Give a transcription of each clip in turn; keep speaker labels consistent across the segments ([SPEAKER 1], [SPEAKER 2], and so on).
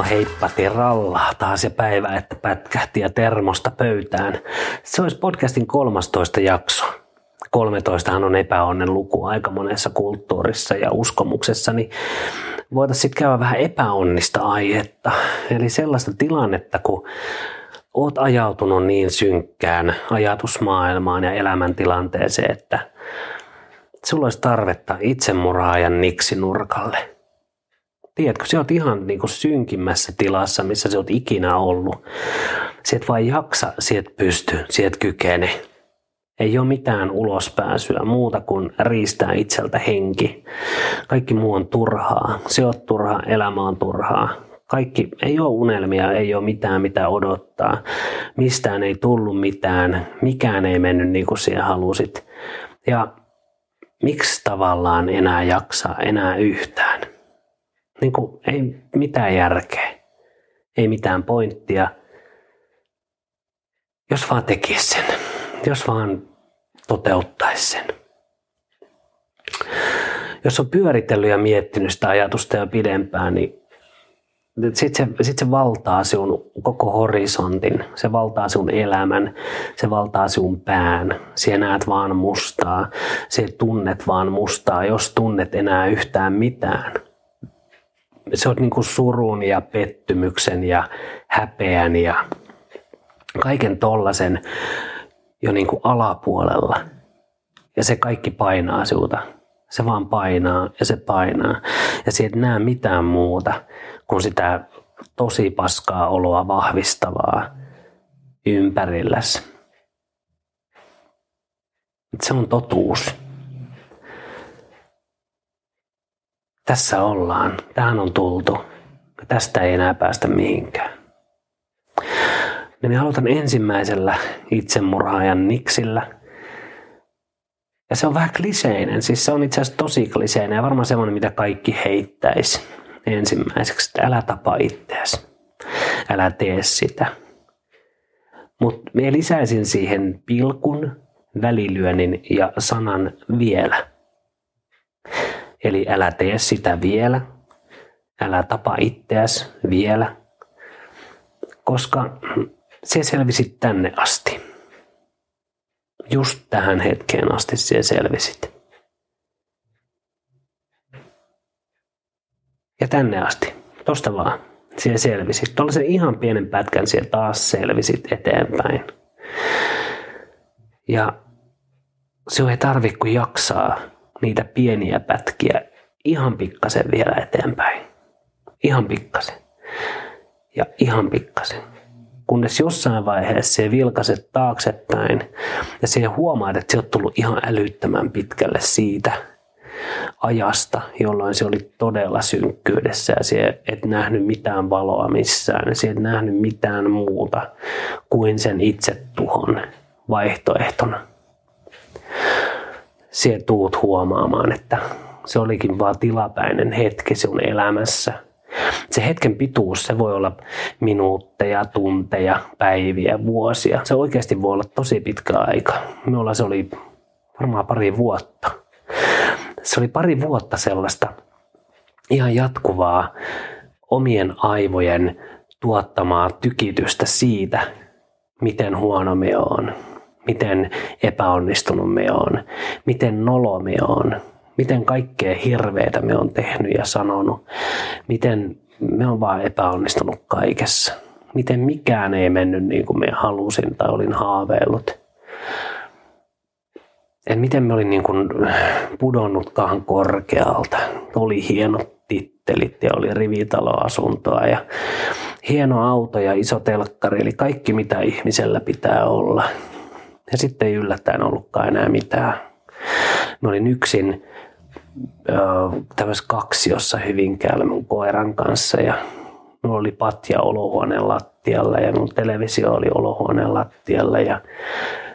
[SPEAKER 1] No heippa Tiralla, taas se päivä, että pätkähti ja termosta pöytään. Se olisi podcastin 13 jakso. 13 on epäonnen luku aika monessa kulttuurissa ja uskomuksessa, niin voitaisiin sitten käydä vähän epäonnista aihetta. Eli sellaista tilannetta, kun oot ajautunut niin synkkään ajatusmaailmaan ja elämäntilanteeseen, että sulla olisi tarvetta itsemurhaajan niksinurkalle – Tiedätkö, sä oot ihan niin kuin synkimmässä tilassa, missä sä oot ikinä ollut. Sä et vaan jaksa, sä et pysty, sä et kykene. Ei ole mitään ulospääsyä muuta kuin riistää itseltä henki. Kaikki muu on turhaa. Se on turhaa, elämä on turhaa. Kaikki, ei ole unelmia, ei ole mitään mitä odottaa. Mistään ei tullut mitään, mikään ei mennyt niin kuin sinä halusit. Ja miksi tavallaan enää jaksaa, enää yhtään? Niin kuin, ei mitään järkeä, ei mitään pointtia. Jos vaan tekisi sen, jos vaan toteuttaisi sen. Jos on pyöritellyt ja miettinyt sitä ajatusta jo pidempään, niin sitten se, sit se valtaa sinun koko horisontin, se valtaa sinun elämän, se valtaa sinun pään. Sinä näet vaan mustaa, se tunnet vaan mustaa, jos tunnet enää yhtään mitään – se on niin kuin surun ja pettymyksen ja häpeän ja kaiken tollasen jo niin kuin alapuolella. Ja se kaikki painaa sinulta. Se vaan painaa ja se painaa. Ja siitä et näe mitään muuta kuin sitä tosi paskaa oloa vahvistavaa ympärilläsi. Se on totuus. Tässä ollaan, tähän on tultu. Tästä ei enää päästä mihinkään. Ja minä aloitan ensimmäisellä itsemurhaajan niksillä. Ja se on vähän kliseinen, siis se on itse asiassa tosi kliseinen ja varmaan semmoinen, mitä kaikki heittäisi ensimmäiseksi, että älä tapa itseäsi, älä tee sitä. Mutta minä lisäisin siihen pilkun, välilyönnin ja sanan vielä. Eli älä tee sitä vielä, älä tapa itseäsi vielä, koska se selvisit tänne asti. Just tähän hetkeen asti se selvisit. Ja tänne asti, tosta vaan, siellä selvisit. Tuollaisen ihan pienen pätkän siellä taas selvisit eteenpäin. Ja se ei tarvitse kuin jaksaa niitä pieniä pätkiä ihan pikkasen vielä eteenpäin. Ihan pikkasen. Ja ihan pikkasen. Kunnes jossain vaiheessa se vilkaset taaksepäin ja se huomaat, että se on tullut ihan älyttömän pitkälle siitä ajasta, jolloin se oli todella synkkyydessä ja se et nähnyt mitään valoa missään ja et nähnyt mitään muuta kuin sen itsetuhon vaihtoehtona siellä tuut huomaamaan, että se olikin vaan tilapäinen hetki sun elämässä. Se hetken pituus, se voi olla minuutteja, tunteja, päiviä, vuosia. Se oikeasti voi olla tosi pitkä aika. Minulla se oli varmaan pari vuotta. Se oli pari vuotta sellaista ihan jatkuvaa omien aivojen tuottamaa tykitystä siitä, miten huono me on, miten epäonnistunut me on, miten nolo me on, miten kaikkea hirveitä me on tehnyt ja sanonut, miten me on vaan epäonnistunut kaikessa, miten mikään ei mennyt niin kuin me halusin tai olin haaveillut. En miten me olin niin kuin pudonnutkaan korkealta. Oli hienot tittelit ja oli rivitaloasuntoa ja hieno auto ja iso telkkari, eli kaikki mitä ihmisellä pitää olla. Ja sitten ei yllättäen ollutkaan enää mitään. Mä olin yksin tämmöisessä kaksiossa Hyvinkäällä mun koiran kanssa ja mulla oli patja olohuoneen lattialla ja mun televisio oli olohuoneen lattialla ja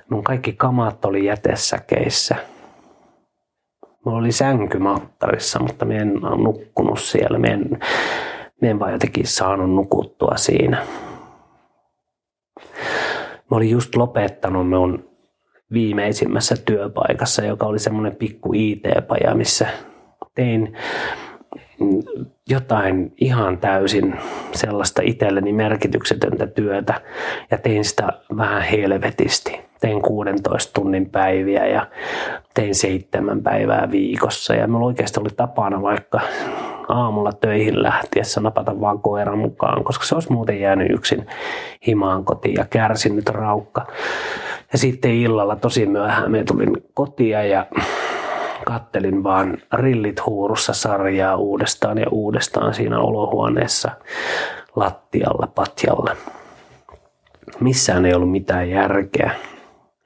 [SPEAKER 1] mun kaikki kamat oli jätesäkeissä. Mulla oli sänky mattarissa, mutta mä en nukkunut siellä. Mä en, mä en vaan jotenkin saanut nukuttua siinä. Mä olin just lopettanut mun viimeisimmässä työpaikassa, joka oli semmoinen pikku IT-paja, missä tein jotain ihan täysin sellaista itselleni merkityksetöntä työtä ja tein sitä vähän helvetisti. Tein 16 tunnin päiviä ja tein seitsemän päivää viikossa ja minulla oikeasti oli tapana vaikka aamulla töihin lähtiessä napata vaan koiran mukaan, koska se olisi muuten jäänyt yksin himaan kotiin ja kärsinyt raukka. Ja sitten illalla tosi myöhään me tulin kotia ja kattelin vaan rillit huurussa sarjaa uudestaan ja uudestaan siinä olohuoneessa lattialla patjalla. Missään ei ollut mitään järkeä,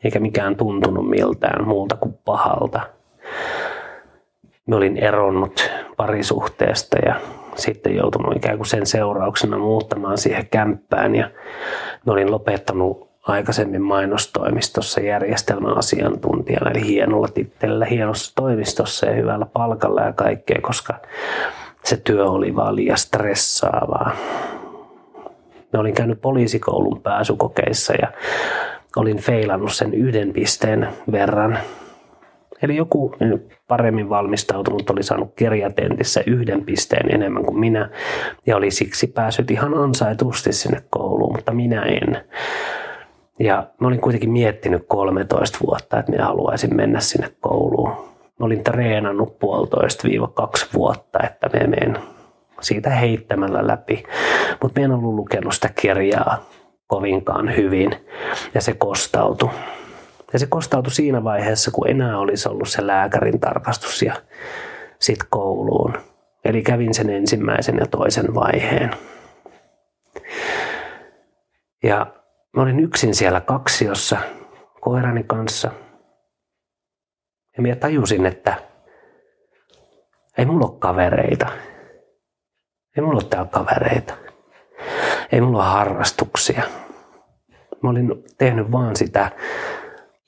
[SPEAKER 1] eikä mikään tuntunut miltään muulta kuin pahalta. Mä olin eronnut parisuhteesta ja sitten joutunut ikään kuin sen seurauksena muuttamaan siihen kämppään ja mä olin lopettanut aikaisemmin mainostoimistossa järjestelmäasiantuntijana, eli hienolla tittelillä, hienossa toimistossa ja hyvällä palkalla ja kaikkea, koska se työ oli vaan liian stressaavaa. Mä olin käynyt poliisikoulun pääsykokeissa ja olin feilannut sen yhden pisteen verran. Eli joku paremmin valmistautunut oli saanut kirjatentissä yhden pisteen enemmän kuin minä ja oli siksi päässyt ihan ansaitusti sinne kouluun, mutta minä en. Ja mä olin kuitenkin miettinyt 13 vuotta, että minä haluaisin mennä sinne kouluun. Mä olin treenannut puolitoista viiva kaksi vuotta, että me menen siitä heittämällä läpi. Mutta mä en ollut lukenut sitä kirjaa kovinkaan hyvin ja se kostautui. Ja se kostautui siinä vaiheessa, kun enää olisi ollut se lääkärin tarkastus ja sitten kouluun. Eli kävin sen ensimmäisen ja toisen vaiheen. Ja Mä olin yksin siellä kaksiossa koirani kanssa. Ja minä tajusin, että ei mulla ole kavereita. Ei mulla ole täällä kavereita. Ei mulla ole harrastuksia. Mä olin tehnyt vaan sitä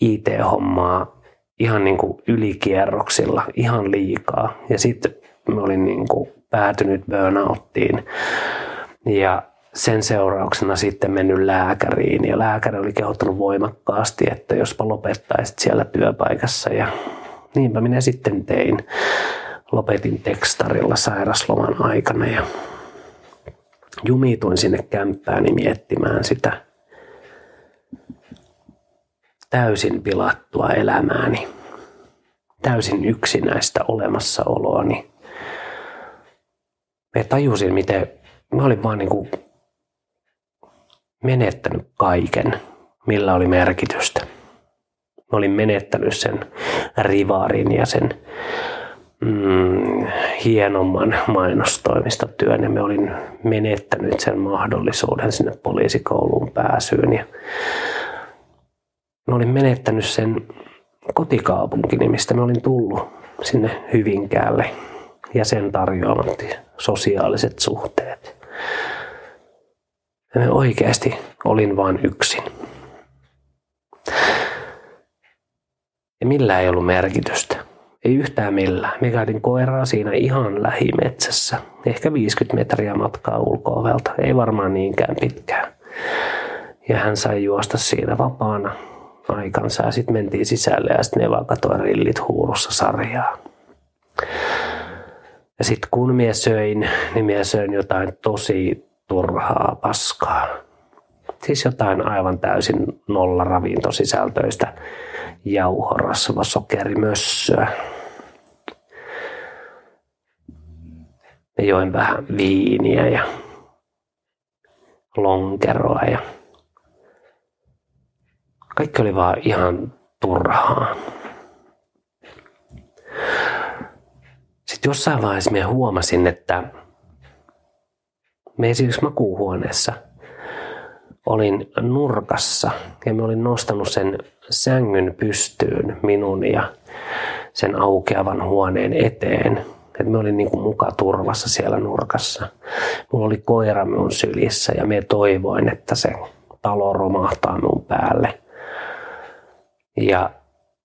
[SPEAKER 1] IT-hommaa ihan niin kuin ylikierroksilla, ihan liikaa. Ja sitten mä olin niin kuin päätynyt burnouttiin. Ja sen seurauksena sitten mennyt lääkäriin ja lääkäri oli kehottanut voimakkaasti, että jospa lopettaisit siellä työpaikassa ja niinpä minä sitten tein. Lopetin tekstarilla sairasloman aikana ja jumituin sinne kämppääni miettimään sitä täysin pilattua elämääni, täysin yksinäistä olemassaoloani. Me tajusin, miten mä olin vaan niin kuin menettänyt kaiken, millä oli merkitystä. Mä olin menettänyt sen rivaarin ja sen mm, hienomman mainostoimistotyön ja mä olin menettänyt sen mahdollisuuden sinne poliisikouluun pääsyyn. Ja mä olin menettänyt sen kotikaupunkini, mistä mä olin tullut sinne Hyvinkäälle ja sen tarjoamat sosiaaliset suhteet. Ja oikeasti olin vain yksin. Ja millä ei ollut merkitystä. Ei yhtään millään. Me käytin koiraa siinä ihan lähimetsässä. Ehkä 50 metriä matkaa ulko Ei varmaan niinkään pitkään. Ja hän sai juosta siinä vapaana aikansa. Ja sitten mentiin sisälle ja sitten me vaan katsoin rillit huurussa sarjaa. Ja sitten kun minä söin, niin minä söin jotain tosi turhaa paskaa. Siis jotain aivan täysin nolla ravintosisältöistä jauhorasva sokerimössöä. Ja join vähän viiniä ja lonkeroa ja kaikki oli vaan ihan turhaa. Sitten jossain vaiheessa minä huomasin, että me esimerkiksi makuuhuoneessa olin nurkassa ja me olin nostanut sen sängyn pystyyn minun ja sen aukeavan huoneen eteen. Et me olin niin kuin muka turvassa siellä nurkassa. Mulla oli koira minun sylissä ja me toivoin, että se talo romahtaa minun päälle. Ja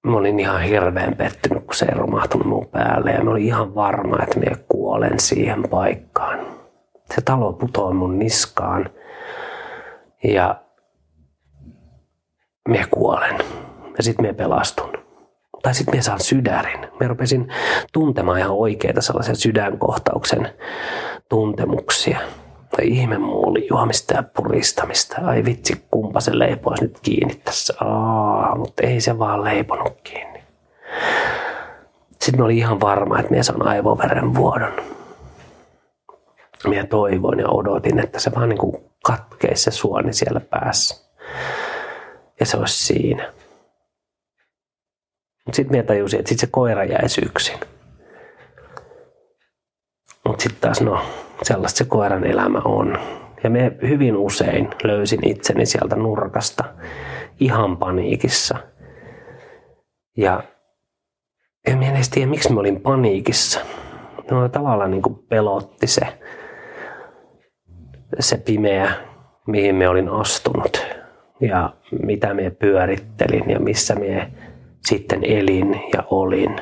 [SPEAKER 1] mä olin ihan hirveän pettynyt, kun se ei romahtunut mun päälle. Ja mä olin ihan varma, että mä kuolen siihen paikkaan se talo putoaa mun niskaan ja me kuolen. Ja sitten me pelastun. tai sitten minä saan sydärin. Mä rupesin tuntemaan ihan oikeita sellaisen sydänkohtauksen tuntemuksia. Tai ihme muuli juomista ja puristamista. Ai vitsi, kumpa se leipoisi nyt kiinni tässä. Aa, mutta ei se vaan leiponut kiinni. Sitten mä olin ihan varma, että minä saan aivoveren vuodon. Minä toivoin ja odotin, että se vaan niin kuin katkeisi se suoni siellä päässä. Ja se olisi siinä. Mutta sitten minä tajusin, että sitten se koira jäisi yksin. Mutta sitten taas, no, sellaista se koiran elämä on. Ja me hyvin usein löysin itseni sieltä nurkasta ihan paniikissa. Ja en minä edes tiedä, miksi mä olin paniikissa. No, tavallaan niin kuin pelotti se, se pimeä, mihin me olin astunut ja mitä me pyörittelin ja missä me sitten elin ja olin.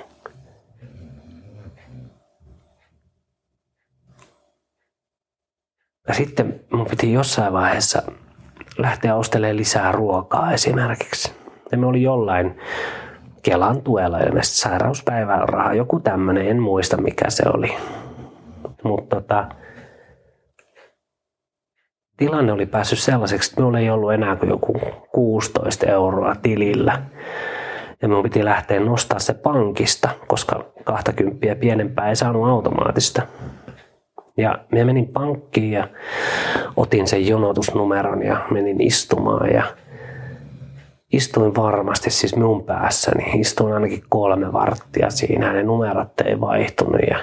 [SPEAKER 1] Ja sitten mun piti jossain vaiheessa lähteä ostelemaan lisää ruokaa esimerkiksi. Ja me oli jollain Kelan tuella ilmeisesti sairauspäiväraha, joku tämmöinen, en muista mikä se oli. Mutta tota, tilanne oli päässyt sellaiseksi, että minulla ei ollut enää kuin joku 16 euroa tilillä. Ja minun piti lähteä nostaa se pankista, koska 20 pienempää ei saanut automaattista. Ja minä menin pankkiin ja otin sen jonotusnumeron ja menin istumaan ja istuin varmasti siis minun päässäni. Istuin ainakin kolme varttia siinä ne numerot ei vaihtunut ja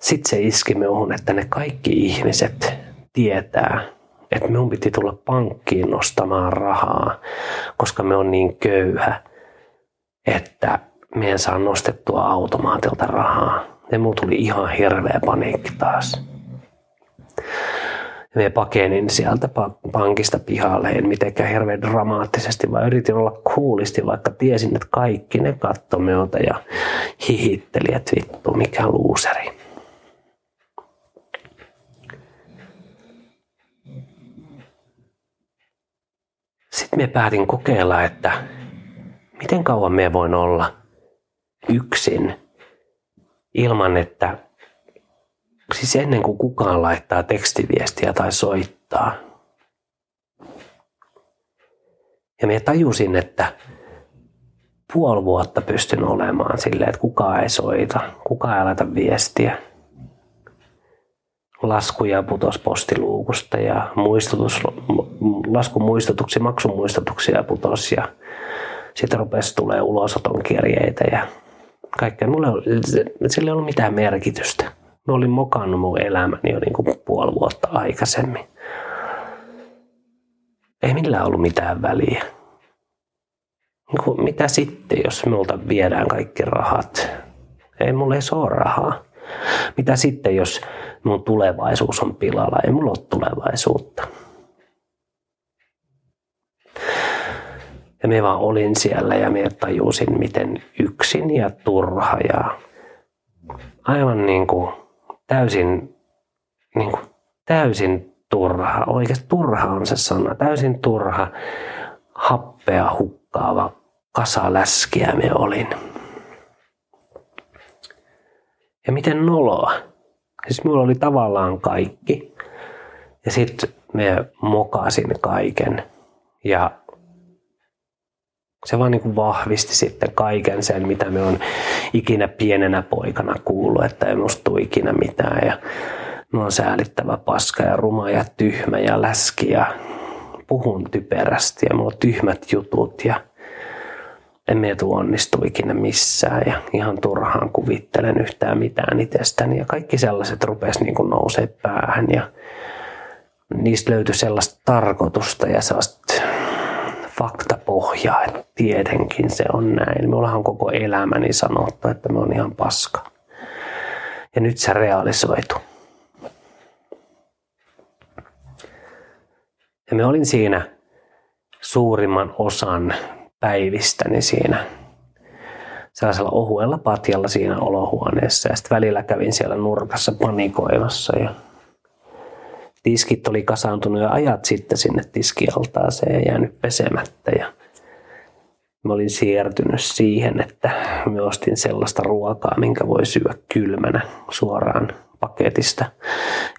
[SPEAKER 1] sitten se iski minuun, että ne kaikki ihmiset tietää, että minun piti tulla pankkiin nostamaan rahaa, koska me on niin köyhä, että me en saa nostettua automaatilta rahaa. Ja minun tuli ihan hirveä paniikki taas. Ja me pakenin sieltä pankista pihalle, en mitenkään hirveän dramaattisesti, vaan yritin olla kuulisti, vaikka tiesin, että kaikki ne katto ja hihitteli, että vittu, mikä luuseri. Sitten me päätin kokeilla, että miten kauan me voin olla yksin ilman, että siis ennen kuin kukaan laittaa tekstiviestiä tai soittaa. Ja minä tajusin, että puoli vuotta pystyn olemaan silleen, että kukaan ei soita, kukaan ei laita viestiä laskuja putos postiluukusta ja muistutus, laskumuistutuksia, maksumuistutuksia putos ja sitten rupesi tulee ulosoton kirjeitä ja kaikkea. Mulle, sillä ei ollut mitään merkitystä. Mä olin mokannut mun elämäni jo niin kuin puoli vuotta aikaisemmin. Ei millään ollut mitään väliä. Niin kuin, mitä sitten, jos minulta viedään kaikki rahat? Ei mulle ei ole rahaa. Mitä sitten, jos mun tulevaisuus on pilalla? Ei mulla ole tulevaisuutta. Ja me vaan olin siellä ja me tajusin, miten yksin ja turha ja aivan niin kuin täysin, niin kuin täysin turha, oikeasti turha on se sana, täysin turha, happea hukkaava kasa läskiä me olin. Ja miten noloa. Siis mulla oli tavallaan kaikki. Ja sitten me mokasin kaiken. Ja se vaan niin vahvisti sitten kaiken sen, mitä me on ikinä pienenä poikana kuullut, että ei musta tule ikinä mitään. Ja mä on säälittävä paska ja ruma ja tyhmä ja läski ja puhun typerästi ja mulla on tyhmät jutut ja en me tule onnistu ikinä missään ja ihan turhaan kuvittelen yhtään mitään itsestäni. Ja kaikki sellaiset rupesi niin kuin nousee päähän ja niistä löytyi sellaista tarkoitusta ja sellaista faktapohjaa, että tietenkin se on näin. Minullahan on koko elämäni sanottu, että me on ihan paska. Ja nyt se realisoitu. Ja me olin siinä suurimman osan päivistäni siinä sellaisella ohuella patjalla siinä olohuoneessa. Ja sitten välillä kävin siellä nurkassa panikoimassa ja tiskit oli kasaantunut jo ajat sitten sinne tiskialtaaseen ja jäänyt pesemättä. Ja mä olin siirtynyt siihen, että mä ostin sellaista ruokaa, minkä voi syödä kylmänä suoraan paketista.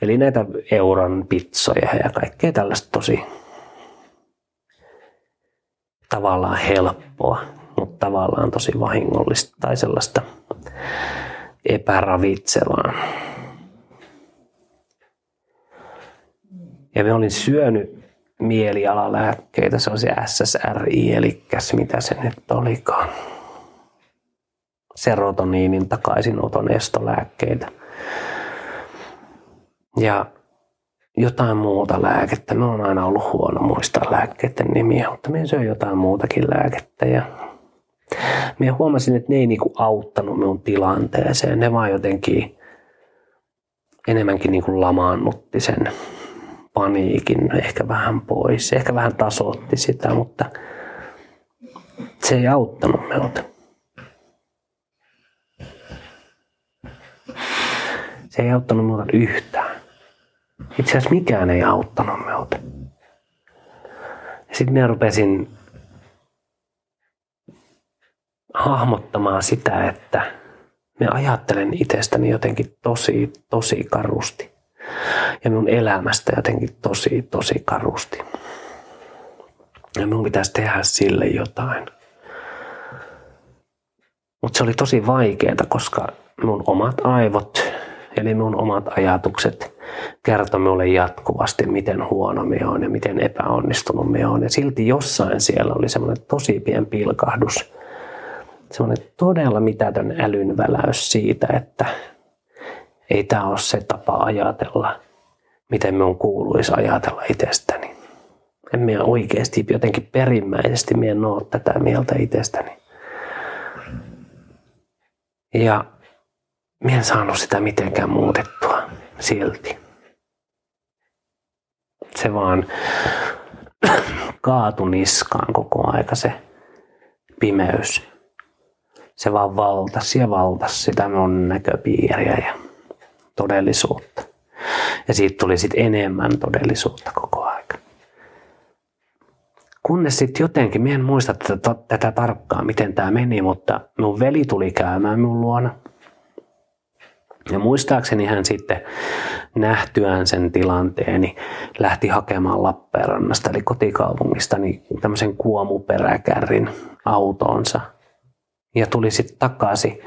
[SPEAKER 1] Eli näitä euron pizzoja ja kaikkea tällaista tosi tavallaan helppoa, mutta tavallaan tosi vahingollista tai sellaista epäravitsevaa. Ja me olin syönyt mielialalääkkeitä, se on se SSRI, eli mitä se nyt olikaan. Serotoniinin takaisinoton estolääkkeitä. Ja jotain muuta lääkettä. Me on aina ollut huono muistaa lääkkeiden nimiä, mutta me söin jotain muutakin lääkettä. Ja minä huomasin, että ne ei niinku auttanut minun tilanteeseen. Ne vaan jotenkin enemmänkin niinku lamaannutti sen paniikin ehkä vähän pois. Ehkä vähän tasoitti sitä, mutta se ei auttanut meiltä. Se ei auttanut minua yhtään. Itse asiassa mikään ei auttanut meiltä. Sitten minä rupesin hahmottamaan sitä, että me ajattelen itsestäni jotenkin tosi, tosi karusti. Ja minun elämästä jotenkin tosi, tosi karusti. Ja minun pitäisi tehdä sille jotain. Mutta se oli tosi vaikeaa, koska minun omat aivot, eli minun omat ajatukset kertoi minulle jatkuvasti, miten huono minä olen ja miten epäonnistunut minä olen. Ja silti jossain siellä oli semmoinen tosi pien pilkahdus, semmoinen todella mitätön älynväläys siitä, että ei tämä ole se tapa ajatella, miten minun kuuluisi ajatella itsestäni. En minä oikeasti jotenkin perimmäisesti minä en ole tätä mieltä itsestäni. Ja minä en saanut sitä mitenkään muutettua silti. Se vaan kaatu niskaan koko aika se pimeys. Se vaan valtasi ja valtasi sitä minun näköpiiriä ja todellisuutta. Ja siitä tuli sitten enemmän todellisuutta koko aika. Kunnes sitten jotenkin, minä en muista tätä, tätä tarkkaan, miten tämä meni, mutta minun veli tuli käymään minun luona. Ja muistaakseni hän sitten nähtyään sen tilanteen, niin lähti hakemaan Lappeenrannasta, eli kotikaupungista, niin tämmöisen kuomuperäkärrin autoonsa. Ja tuli sitten takaisin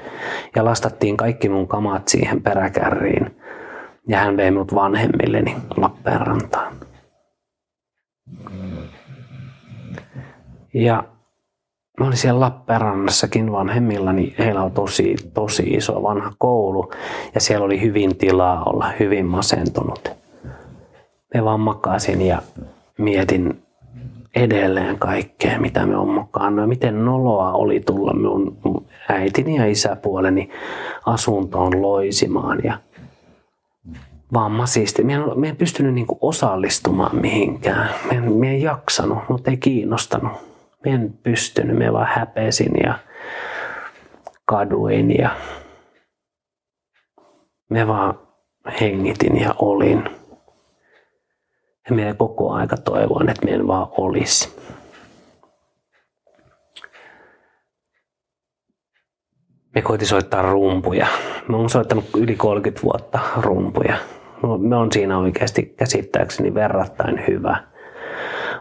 [SPEAKER 1] ja lastattiin kaikki mun kamat siihen peräkärriin. Ja hän vei minut vanhemmilleni Lappeenrantaan. Ja mä olin siellä Lappeenrannassakin vanhemmilla, niin heillä on tosi, tosi iso vanha koulu. Ja siellä oli hyvin tilaa olla hyvin masentunut. Me vaan makasin ja mietin edelleen kaikkea, mitä me on mukaan. No, miten noloa oli tulla minun äitini ja isäpuoleni asuntoon loisimaan. Ja vaan masisti. Mie en, mie en pystynyt niinku osallistumaan mihinkään. Mie en, mie en jaksanut, mutta ei kiinnostanut. Mie en pystynyt, mie vaan häpesin ja kaduin ja me vaan hengitin ja olin. Ja minä koko aika toivon, että minä en vaan olisi. Me koitin soittaa rumpuja. Mä oon soittanut yli 30 vuotta rumpuja. Me on siinä oikeasti käsittääkseni verrattain hyvä.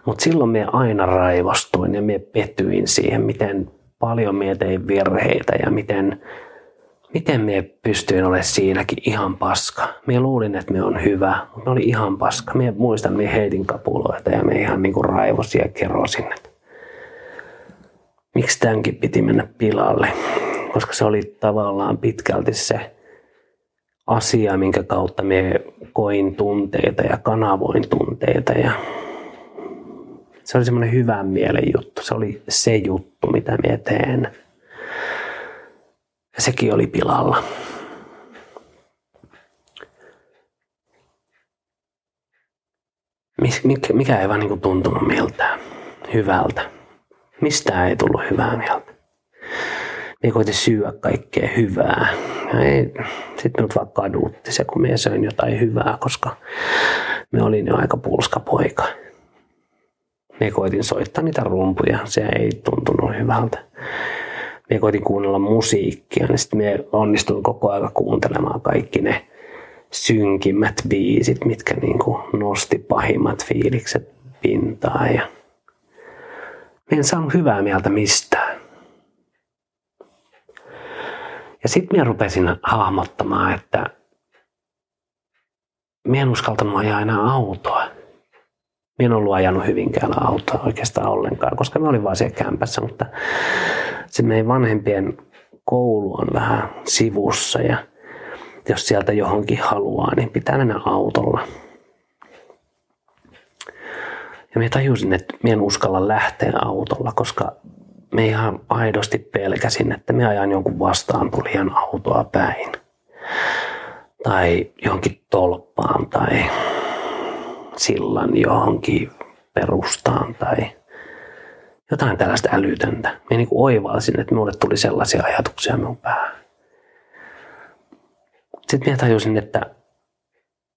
[SPEAKER 1] Mutta silloin me aina raivostuin ja me petyin siihen, miten paljon me tein virheitä ja miten, miten me pystyin olemaan siinäkin ihan paska. Me luulin, että me on hyvä, mutta me oli ihan paska. Me muistan, me heitin kapuloita ja me ihan niinku raivosin ja kerosin. Miksi tämänkin piti mennä pilalle? Koska se oli tavallaan pitkälti se asia, minkä kautta me koin tunteita ja kanavoin tunteita. Ja se oli semmoinen hyvän mielen juttu. Se oli se juttu, mitä me teen. Ja sekin oli pilalla. Mikä ei vaan niin tuntunut miltään hyvältä. Mistään ei tullut hyvää mieltä. Me koitin syödä kaikkea hyvää sitten minut vaan kadutti se, kun minä söin jotain hyvää, koska me olin jo aika pulska poika. Me koitin soittaa niitä rumpuja, se ei tuntunut hyvältä. Me koitin kuunnella musiikkia, niin sitten me onnistuin koko ajan kuuntelemaan kaikki ne synkimmät biisit, mitkä niin kuin nosti pahimmat fiilikset pintaan. Ja en saanut hyvää mieltä mistään. Ja sitten minä rupesin hahmottamaan, että minä en uskaltanut ajaa enää autoa. Minä en ollut ajanut Hyvinkään autoa oikeastaan ollenkaan, koska me olin vaan siellä kämpässä, mutta se meidän vanhempien koulu on vähän sivussa ja jos sieltä johonkin haluaa, niin pitää mennä autolla. Ja minä tajusin, että minä en uskalla lähteä autolla, koska me ihan aidosti pelkäsin, että me ajan jonkun vastaan tulijan autoa päin. Tai johonkin tolppaan tai sillan johonkin perustaan tai jotain tällaista älytöntä. Minä niin oivalsin, että minulle tuli sellaisia ajatuksia minun päähän. Sitten minä tajusin, että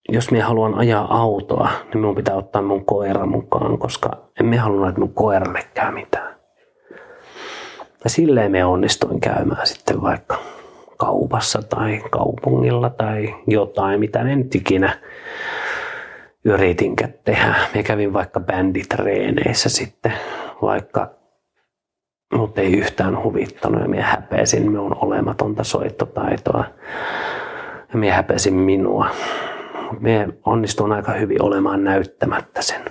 [SPEAKER 1] jos minä haluan ajaa autoa, niin minun pitää ottaa mun koira mukaan, koska en minä halunnut, että mun koiralle käy mitään. Ja silleen me onnistuin käymään sitten vaikka kaupassa tai kaupungilla tai jotain, mitä en nyt ikinä yritinkään tehdä. Me kävin vaikka bänditreeneissä sitten, vaikka mut ei yhtään huvittanut ja minä häpesin minun olematonta soittotaitoa ja minä häpesin minua. Minä onnistuin aika hyvin olemaan näyttämättä sen.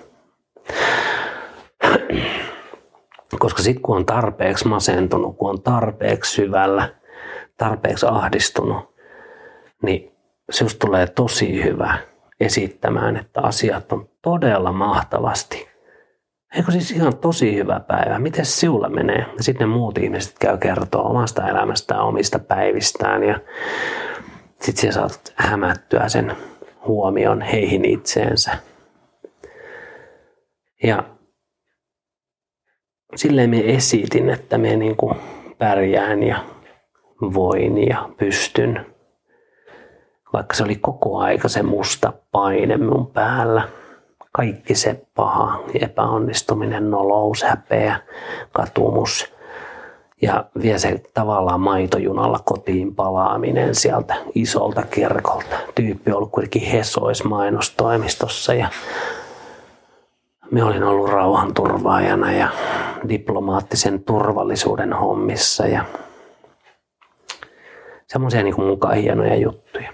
[SPEAKER 1] Koska sitten kun on tarpeeksi masentunut, kun on tarpeeksi syvällä, tarpeeksi ahdistunut, niin se tulee tosi hyvä esittämään, että asiat on todella mahtavasti. Eikö siis ihan tosi hyvä päivä? Miten sinulla menee? Ja sitten muut ihmiset käy kertoa omasta elämästään, omista päivistään ja sitten sinä saat hämättyä sen huomion heihin itseensä. Ja silleen me esitin, että me niin kuin pärjään ja voin ja pystyn. Vaikka se oli koko aika se musta paine mun päällä. Kaikki se paha, epäonnistuminen, nolous, häpeä, katumus ja vielä se tavallaan maitojunalla kotiin palaaminen sieltä isolta kirkolta. Tyyppi on ollut kuitenkin Hesois mainostoimistossa ja me olin ollut rauhanturvaajana ja diplomaattisen turvallisuuden hommissa ja semmoisia niin mukaan hienoja juttuja.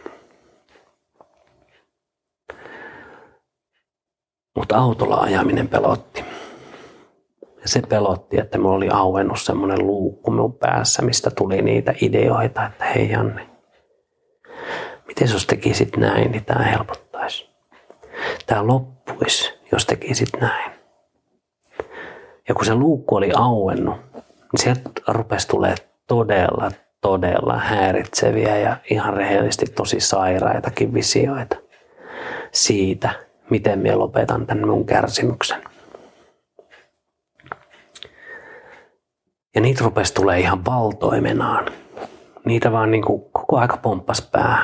[SPEAKER 1] Mutta autolla ajaminen pelotti. Ja se pelotti, että mulla oli auennut semmoinen luukku minun päässä, mistä tuli niitä ideoita, että hei Janne, miten jos tekisit näin, niin tämä helpottaisi. Tämä loppuisi, jos tekisit näin. Ja kun se luukku oli auennut, niin sieltä rupesi tulee todella, todella häiritseviä ja ihan rehellisesti tosi sairaitakin visioita siitä, miten minä lopetan tämän mun kärsimyksen. Ja niitä rupesi tulee ihan valtoimenaan. Niitä vaan niin kuin koko aika pomppas pää.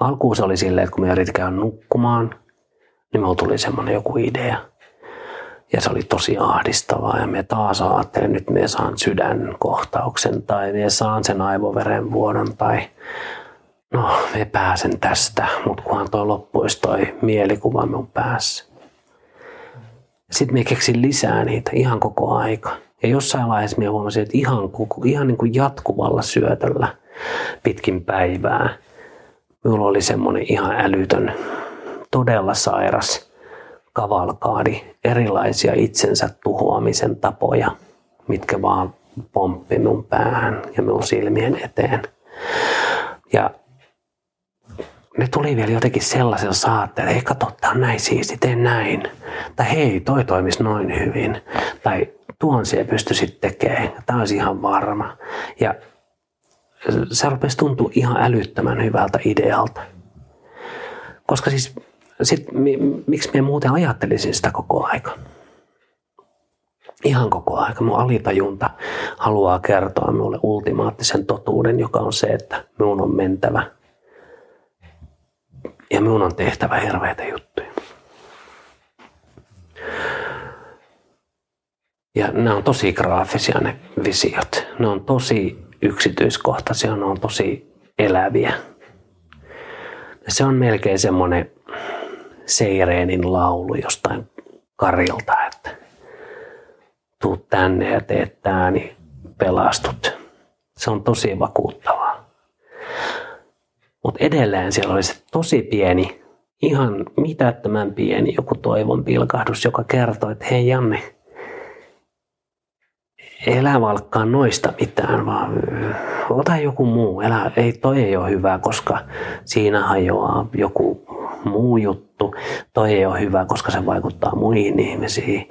[SPEAKER 1] Alkuun se oli silleen, että kun me yritin käydä nukkumaan, niin mulla tuli semmoinen joku idea. Ja se oli tosi ahdistavaa ja me taas ajattelin, että me saan sydänkohtauksen tai me saan sen aivoverenvuodon tai no me pääsen tästä, mutta kunhan toi loppuisi toi mielikuva mun päässä. Sitten me keksin lisää niitä ihan koko aika. Ja jossain vaiheessa minä huomasin, että ihan, ihan niin kuin jatkuvalla syötöllä pitkin päivää minulla oli semmoinen ihan älytön, todella sairas kavalkaadi, erilaisia itsensä tuhoamisen tapoja, mitkä vaan pomppi mun päähän ja minun silmien eteen. Ja ne tuli vielä jotenkin sellaisella saatteella, ei kato, tämä on näin siisti, tee näin. Tai hei, toi toimisi noin hyvin. Tai tuon siellä pystyisit tekemään, tämä olisi ihan varma. Ja se rupesi tuntua ihan älyttömän hyvältä idealta. Koska siis, sit, miksi minä muuten ajattelisin sitä koko aika? Ihan koko aika. Mun alitajunta haluaa kertoa minulle ultimaattisen totuuden, joka on se, että minun on mentävä. Ja minun on tehtävä hirveitä juttuja. Ja ne on tosi graafisia ne visiot. Ne on tosi yksityiskohtaisia, ne on tosi eläviä. Se on melkein semmoinen seireenin laulu jostain karilta, että tuu tänne ja teet tää, niin pelastut. Se on tosi vakuuttavaa. Mutta edelleen siellä oli se tosi pieni, ihan mitättömän pieni joku toivon pilkahdus, joka kertoi, että hei Janne, elä valkkaa noista mitään, vaan ota joku muu. Elä, ei, toi ei ole hyvä, koska siinä hajoaa joku muu juttu. Toi ei ole hyvä, koska se vaikuttaa muihin ihmisiin.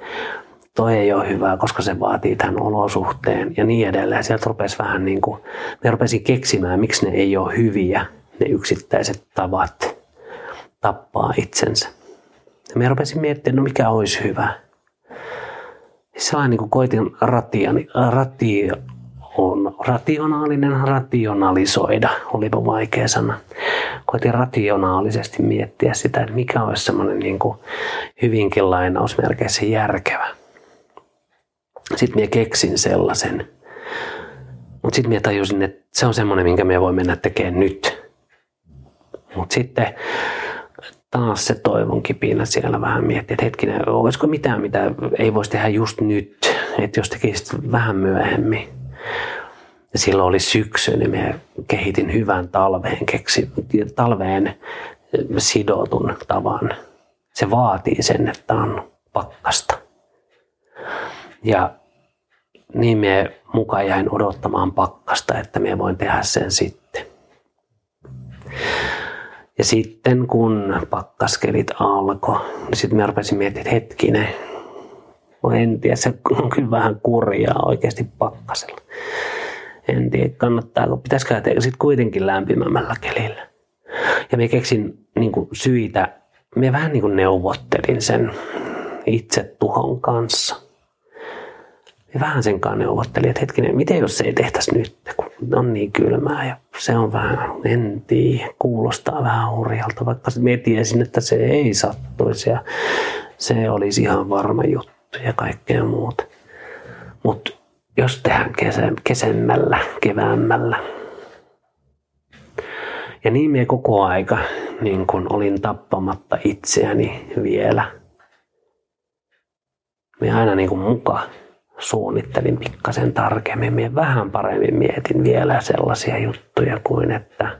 [SPEAKER 1] Toi ei ole hyvä, koska se vaatii tämän olosuhteen ja niin edelleen. Sieltä rupesi vähän niin kuin, me rupesin keksimään, miksi ne ei ole hyviä, ne yksittäiset tavat tappaa itsensä. Ja me rupesin miettimään, no mikä olisi hyvä sellainen niin kuin koitin ratiani, rati, on rationaalinen, rationalisoida, olipa vaikea sana. Koitin rationaalisesti miettiä sitä, että mikä olisi semmoinen niin kuin hyvinkin lainausmerkeissä järkevä. Sitten minä keksin sellaisen. Mutta sitten minä tajusin, että se on semmoinen, minkä me voi mennä tekemään nyt. Mutta sitten taas se toivon kipinä siellä vähän miettiä, että hetkinen, olisiko mitään, mitä ei voisi tehdä just nyt, että jos tekisit vähän myöhemmin. Ja silloin oli syksy, niin me kehitin hyvän talveen, keksi, talveen sidotun tavan. Se vaatii sen, että on pakkasta. Ja niin me mukaan jäin odottamaan pakkasta, että me voin tehdä sen sitten. Ja sitten kun pakkaskelit alkoi, niin sitten mä rupesin miettimään, että hetkinen, no en tiedä, se on kyllä vähän kurjaa oikeasti pakkasella. En tiedä, kannattaako, pitäisikö tehdä sitten kuitenkin lämpimämmällä kelillä. Ja me keksin niin kuin syitä, me vähän niin kuin neuvottelin sen itse tuhon kanssa. Me vähän sen kanssa neuvottelin, että hetkinen, miten jos se ei tehtäisi nyt, kun on niin kylmää ja se on vähän, en tiedä, kuulostaa vähän hurjalta, vaikka me tiesin, että se ei sattuisi ja se olisi ihan varma juttu ja kaikkea muuta. Mutta jos tehdään kesä, kesemmällä, keväämmällä. Ja niin me koko aika niin kun olin tappamatta itseäni vielä. Me aina niin kuin muka suunnittelin pikkasen tarkemmin. Minä vähän paremmin mietin vielä sellaisia juttuja kuin, että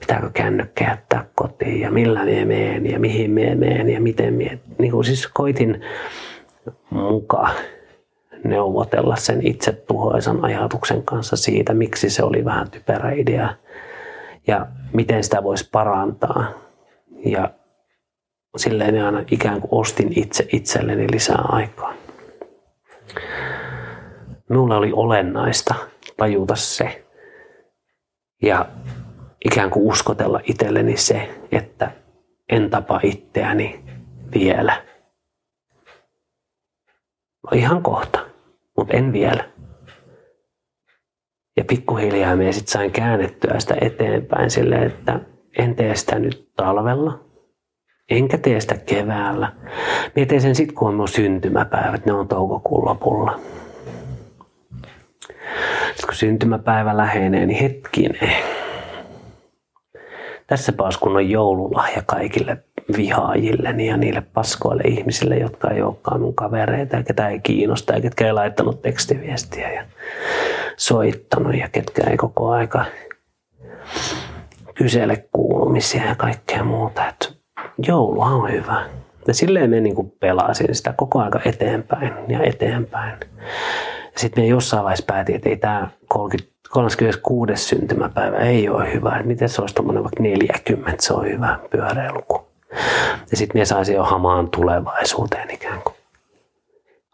[SPEAKER 1] pitääkö kännykkä jättää kotiin ja millä minä meen ja mihin minä meen ja miten minä... Niin kuin siis koitin muka neuvotella sen itse tuhoisan ajatuksen kanssa siitä, miksi se oli vähän typerä idea ja miten sitä voisi parantaa. Ja silleen aina ikään kuin ostin itse itselleni lisää aikaa. Minulle oli olennaista tajuta se ja ikään kuin uskotella itselleni se, että en tapa itseäni vielä. Ihan kohta, mutta en vielä. Ja pikkuhiljaa me sitten sain käännettyä sitä eteenpäin silleen, että en tee sitä nyt talvella, enkä tee sitä keväällä. Mietin sen sitten, kun on mun syntymäpäivät, ne on toukokuun lopulla. Sitten kun syntymäpäivä lähenee, niin hetkinen. Tässä olisi kun on joululahja kaikille vihaajilleni ja niille paskoille ihmisille, jotka ei olekaan mun kavereita ja ketä ei kiinnosta ja ketkä ei laittanut tekstiviestiä ja soittanut ja ketkä ei koko aika kysele kuulumisia ja kaikkea muuta. Että jouluhan on hyvä. Ja silleen me niin pelasin sitä koko aika eteenpäin ja eteenpäin. Sitten me jossain vaiheessa päätin, että ei tämä 30, 36. syntymäpäivä ei ole hyvä. Että miten se olisi tuommoinen vaikka 40, se on hyvä pyöreä luku. Ja sitten me saisin jo hamaan tulevaisuuteen ikään kuin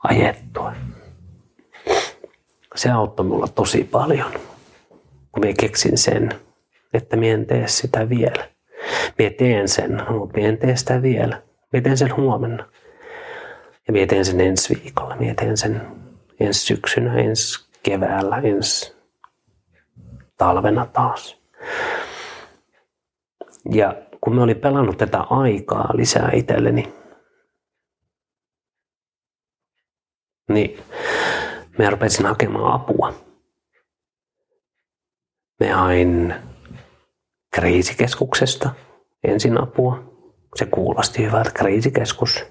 [SPEAKER 1] ajettua. Se auttoi mulla tosi paljon, kun me keksin sen, että minä en tee sitä vielä. Minä teen sen, mutta minä en tee sitä vielä. Minä teen sen huomenna. Ja minä teen sen ensi viikolla. Minä teen sen ensi syksynä, ensi keväällä, ensi talvena taas. Ja kun me olin pelannut tätä aikaa lisää itselleni, Niin me rupesin hakemaan apua. Me hain kriisikeskuksesta ensin apua. Se kuulosti hyvältä kriisikeskus.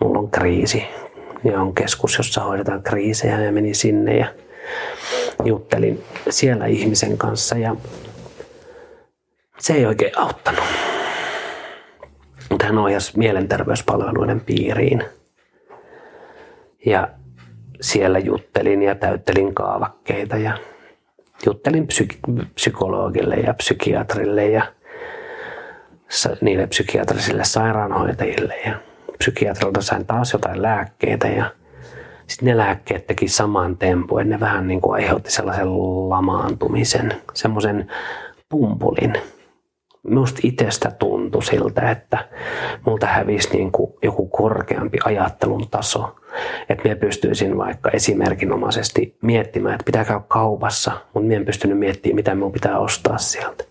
[SPEAKER 1] Mulla on kriisi ja on keskus, jossa hoidetaan kriisejä ja menin sinne ja juttelin siellä ihmisen kanssa ja se ei oikein auttanut. Mutta hän ohjasi mielenterveyspalveluiden piiriin. Ja siellä juttelin ja täyttelin kaavakkeita ja juttelin psyk- psykologille ja psykiatrille ja niille psykiatrisille sairaanhoitajille ja psykiatrilta sain taas jotain lääkkeitä ja sitten ne lääkkeet teki saman tempun, ne vähän niin kuin aiheutti sellaisen lamaantumisen, semmoisen pumpulin. Minusta itsestä tuntui siltä, että multa hävisi niin kuin joku korkeampi ajattelun taso. Että minä pystyisin vaikka esimerkinomaisesti miettimään, että pitää käydä kaupassa, mutta minä en pystynyt miettimään, mitä minun pitää ostaa sieltä.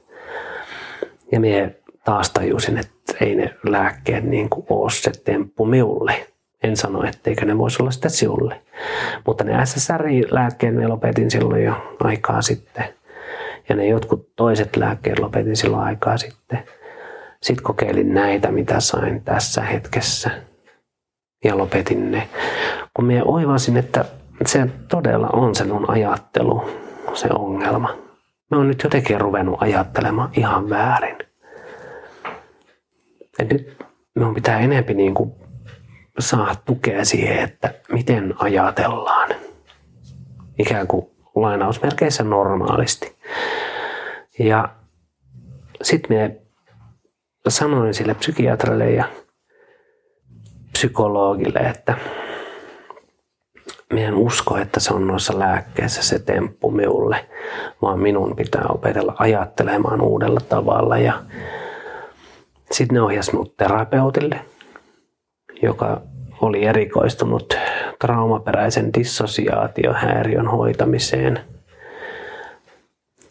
[SPEAKER 1] Ja minä taas tajusin, että ei ne lääkkeet niin kuin ole se temppu minulle. En sano, etteikö ne voisi olla sitä sinulle. Mutta ne SSRI-lääkkeet me lopetin silloin jo aikaa sitten. Ja ne jotkut toiset lääkkeet lopetin silloin aikaa sitten. Sitten kokeilin näitä, mitä sain tässä hetkessä. Ja lopetin ne. Kun minä oivasin, että se todella on se mun ajattelu, se ongelma. Mä oon nyt jotenkin ruvennut ajattelemaan ihan väärin. Et nyt minun pitää enempi niin kuin saada tukea siihen, että miten ajatellaan. Ikään kuin lainausmerkeissä normaalisti. Ja sitten me sanoin sille psykiatrille ja psykologille, että minä en usko, että se on noissa lääkkeissä se temppu minulle, vaan minun pitää opetella ajattelemaan uudella tavalla. Ja sitten ne ohjasi minut terapeutille, joka oli erikoistunut traumaperäisen dissosiaatiohäiriön hoitamiseen.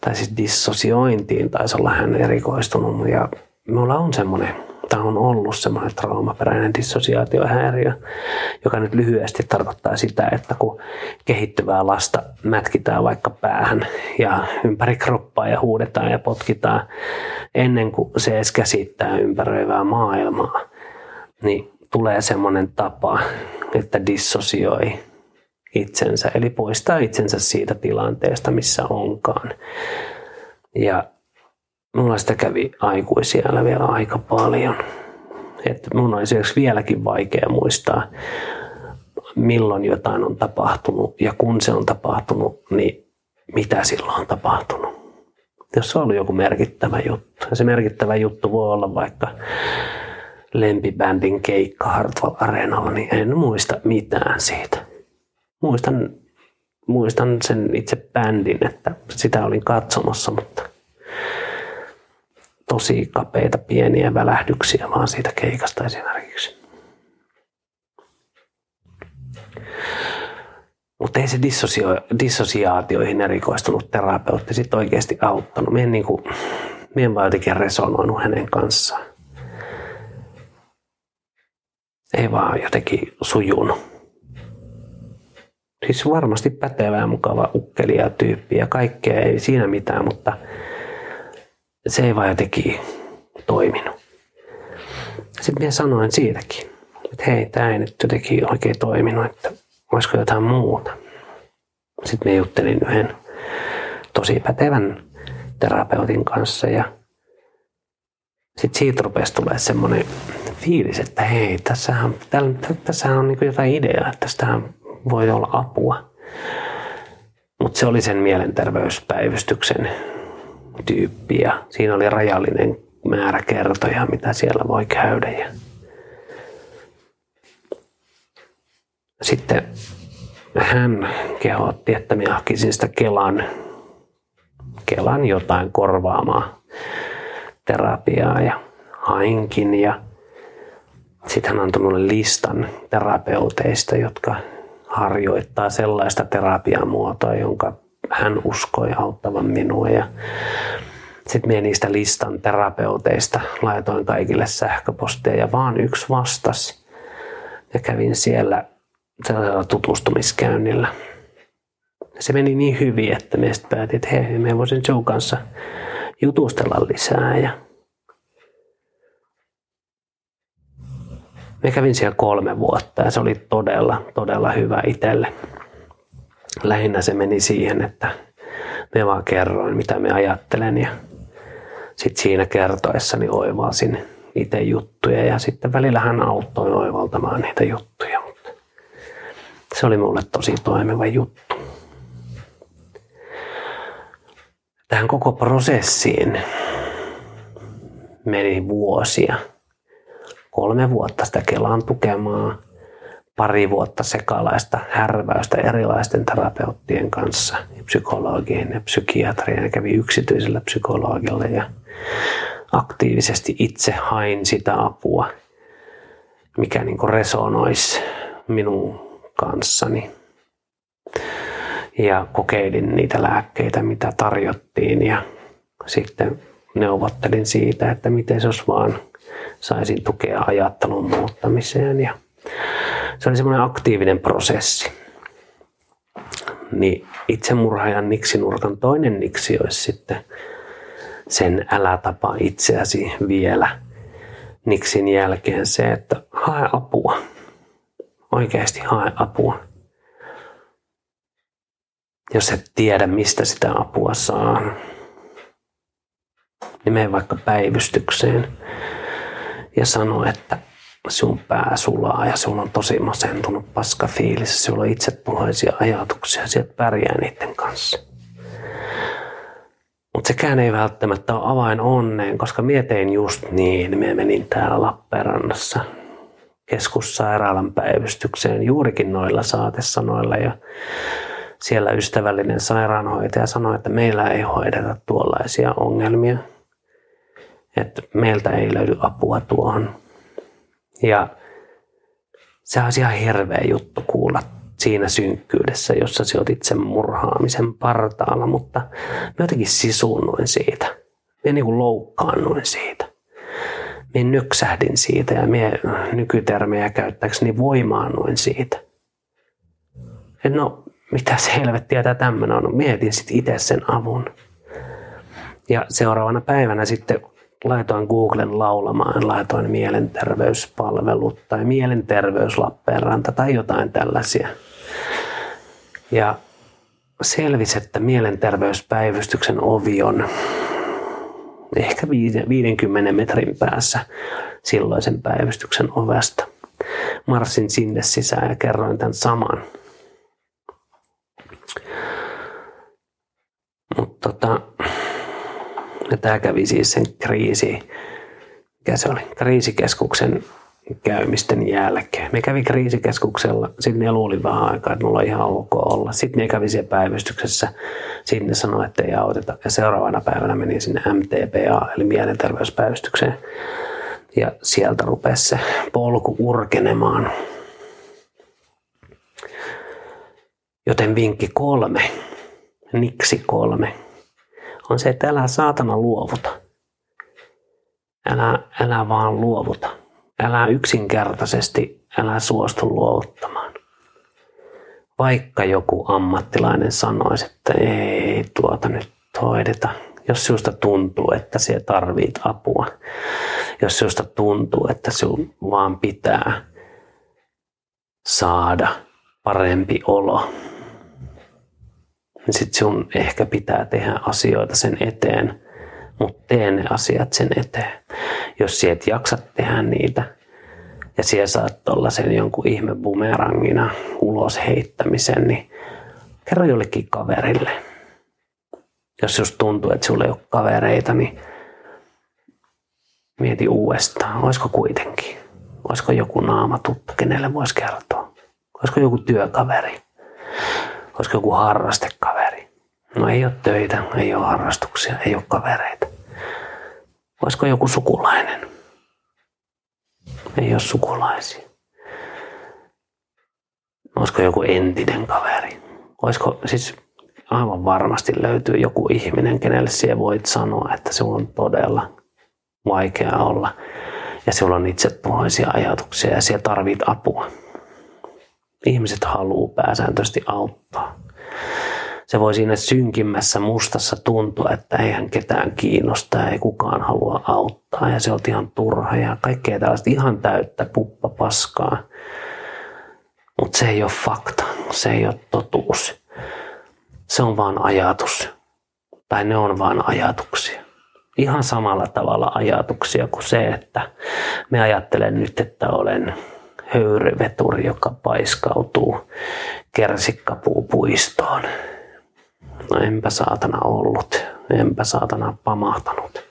[SPEAKER 1] Tai siis dissosiointiin taisi olla hän erikoistunut. Ja minulla on semmoinen, tämä on ollut semmoinen traumaperäinen dissosiaatiohäiriö, joka nyt lyhyesti tarkoittaa sitä, että kun kehittyvää lasta mätkitään vaikka päähän ja ympäri kroppaa ja huudetaan ja potkitaan ennen kuin se edes käsittää ympäröivää maailmaa, niin tulee semmoinen tapa, että dissosioi itsensä, eli poistaa itsensä siitä tilanteesta, missä onkaan. Ja mulla sitä kävi aikuisia vielä aika paljon. Että mun on esimerkiksi vieläkin vaikea muistaa, milloin jotain on tapahtunut ja kun se on tapahtunut, niin mitä silloin on tapahtunut. Jos se on ollut joku merkittävä juttu. Ja se merkittävä juttu voi olla vaikka lempibändin keikka Hartwall Areenalla, niin en muista mitään siitä. Muistan, muistan sen itse bändin, että sitä olin katsomassa, mutta tosi kapeita pieniä välähdyksiä vaan siitä keikasta esimerkiksi. Mutta ei se dissosio, dissosiaatioihin erikoistunut terapeutti sitten oikeasti auttanut. Mien, niinku, mien vaan jotenkin resonoinut hänen kanssaan ei vaan jotenkin sujunut. Siis varmasti pätevä ja mukava ukkeli ja tyyppi ja kaikkea ei siinä mitään, mutta se ei vaan jotenkin toiminut. Sitten minä sanoin siitäkin, että hei, tämä ei nyt jotenkin oikein toiminut, että olisiko jotain muuta. Sitten minä juttelin yhden tosi pätevän terapeutin kanssa ja sitten siitä rupesi tulee semmoinen fiilis, että hei, tässähän, tässähän on niin jotain ideaa, että tästähän voi olla apua. Mutta se oli sen mielenterveyspäivystyksen tyyppi ja siinä oli rajallinen määrä kertoja, mitä siellä voi käydä. Ja sitten hän kehotti, että minä hakisin sitä Kelan, Kelan jotain korvaamaa terapiaa ja hainkin ja sitten hän antoi minulle listan terapeuteista, jotka harjoittaa sellaista terapiamuotoa, jonka hän uskoi auttavan minua. Ja sitten minä niistä listan terapeuteista laitoin kaikille sähköpostia ja vaan yksi vastasi. Ja kävin siellä sellaisella tutustumiskäynnillä. Se meni niin hyvin, että me sitten päätin, että hei, me voisin Joe kanssa jutustella lisää. Ja me kävin siellä kolme vuotta ja se oli todella, todella hyvä itselle. Lähinnä se meni siihen, että me vaan kerroin, mitä me ajattelen ja sitten siinä kertoessani oivalsin itse juttuja ja sitten välillä hän auttoi oivaltamaan niitä juttuja. Mutta se oli mulle tosi toimiva juttu. Tähän koko prosessiin meni vuosia. Kolme vuotta sitä Kelan tukemaa, pari vuotta sekalaista härväystä erilaisten terapeuttien kanssa, psykologien ja psykiatrien ja kävi yksityisellä psykologilla ja aktiivisesti itse hain sitä apua, mikä niin resonoisi minun kanssani. Ja kokeilin niitä lääkkeitä, mitä tarjottiin ja sitten neuvottelin siitä, että miten olisi vaan saisin tukea ajattelun muuttamiseen. Ja se oli semmoinen aktiivinen prosessi. Niin itsemurhaajan niksinurkan toinen niksi olisi sitten sen älä tapa itseäsi vielä niksin jälkeen se, että hae apua. Oikeasti hae apua. Jos et tiedä, mistä sitä apua saa, niin mene vaikka päivystykseen ja sano, että sun pää sulaa ja sulla on tosi masentunut paska fiilis, sulla on itsetuhoisia ajatuksia, sieltä pärjää niiden kanssa. Mutta sekään ei välttämättä ole avain onneen, koska mietin just niin, me menin täällä Lappeenrannassa keskussairaalan päivystykseen juurikin noilla saatesanoilla ja siellä ystävällinen sairaanhoitaja sanoi, että meillä ei hoideta tuollaisia ongelmia, että meiltä ei löydy apua tuohon. Ja se olisi ihan hirveä juttu kuulla siinä synkkyydessä, jossa sä oot itse murhaamisen partaalla, mutta mä jotenkin sisuunnuin siitä. Mä niin loukkaannuin siitä. Mä nyksähdin siitä ja mä nykytermejä käyttääkseni voimaannuin siitä. Et no, mitä se helvettiä tämä tämmöinen on? Mietin sitten itse sen avun. Ja seuraavana päivänä sitten laitoin Googlen laulamaan, laitoin mielenterveyspalvelut tai mielenterveys Lappeenranta tai jotain tällaisia. Ja selvisi, että mielenterveyspäivystyksen ovi on ehkä 50 metrin päässä silloisen päivystyksen ovesta. Marssin sinne sisään ja kerroin tämän saman. Mutta tota, tämä kävi siis sen kriisi, mikä se oli, kriisikeskuksen käymisten jälkeen. Me kävi kriisikeskuksella, sitten ne luuli vähän aikaa, että mulla on ihan ok olla. Sitten ne kävi siellä päivystyksessä, sitten ne sanoi, että ei auteta. Ja seuraavana päivänä meni sinne MTPA, eli mielenterveyspäivystykseen. Ja sieltä rupesi se polku urkenemaan. Joten vinkki kolme, niksi kolme, on se, että älä saatana luovuta. Älä, älä vaan luovuta älä yksinkertaisesti, älä suostu luovuttamaan. Vaikka joku ammattilainen sanoisi, että ei tuota nyt hoideta, jos sinusta tuntuu, että sinä tarvit apua, jos sinusta tuntuu, että sinun vaan pitää saada parempi olo, niin sitten sinun ehkä pitää tehdä asioita sen eteen, mutta tee ne asiat sen eteen. Jos siet jaksat tehdä niitä ja siellä saat sen jonkun ihme bumerangina ulos heittämisen, niin kerro jollekin kaverille. Jos just tuntuu, että sulla ei ole kavereita, niin mieti uudestaan, olisiko kuitenkin. Olisiko joku naama tuttu, kenelle voisi kertoa? Olisiko joku työkaveri? Olisiko joku harrastekaveri? No ei ole töitä, ei ole harrastuksia, ei ole kavereita. Olisiko joku sukulainen? Ei ole sukulaisia. Olisiko joku entinen kaveri? Olisiko siis aivan varmasti löytyy joku ihminen, kenelle siellä voit sanoa, että sinulla on todella vaikea olla ja sinulla on itsetuhoisia ajatuksia ja siellä tarvit apua. Ihmiset haluaa pääsääntöisesti auttaa. Se voi siinä synkimmässä mustassa tuntua, että eihän ketään kiinnosta, ei kukaan halua auttaa ja se on ihan turha ja kaikkea tällaista ihan täyttä puppa paskaa. Mutta se ei ole fakta, se ei ole totuus. Se on vaan ajatus. Tai ne on vaan ajatuksia. Ihan samalla tavalla ajatuksia kuin se, että me ajattelen nyt, että olen höyryveturi, joka paiskautuu kersikkapuupuistoon. No enpä saatana ollut, enpä saatana pamahtanut.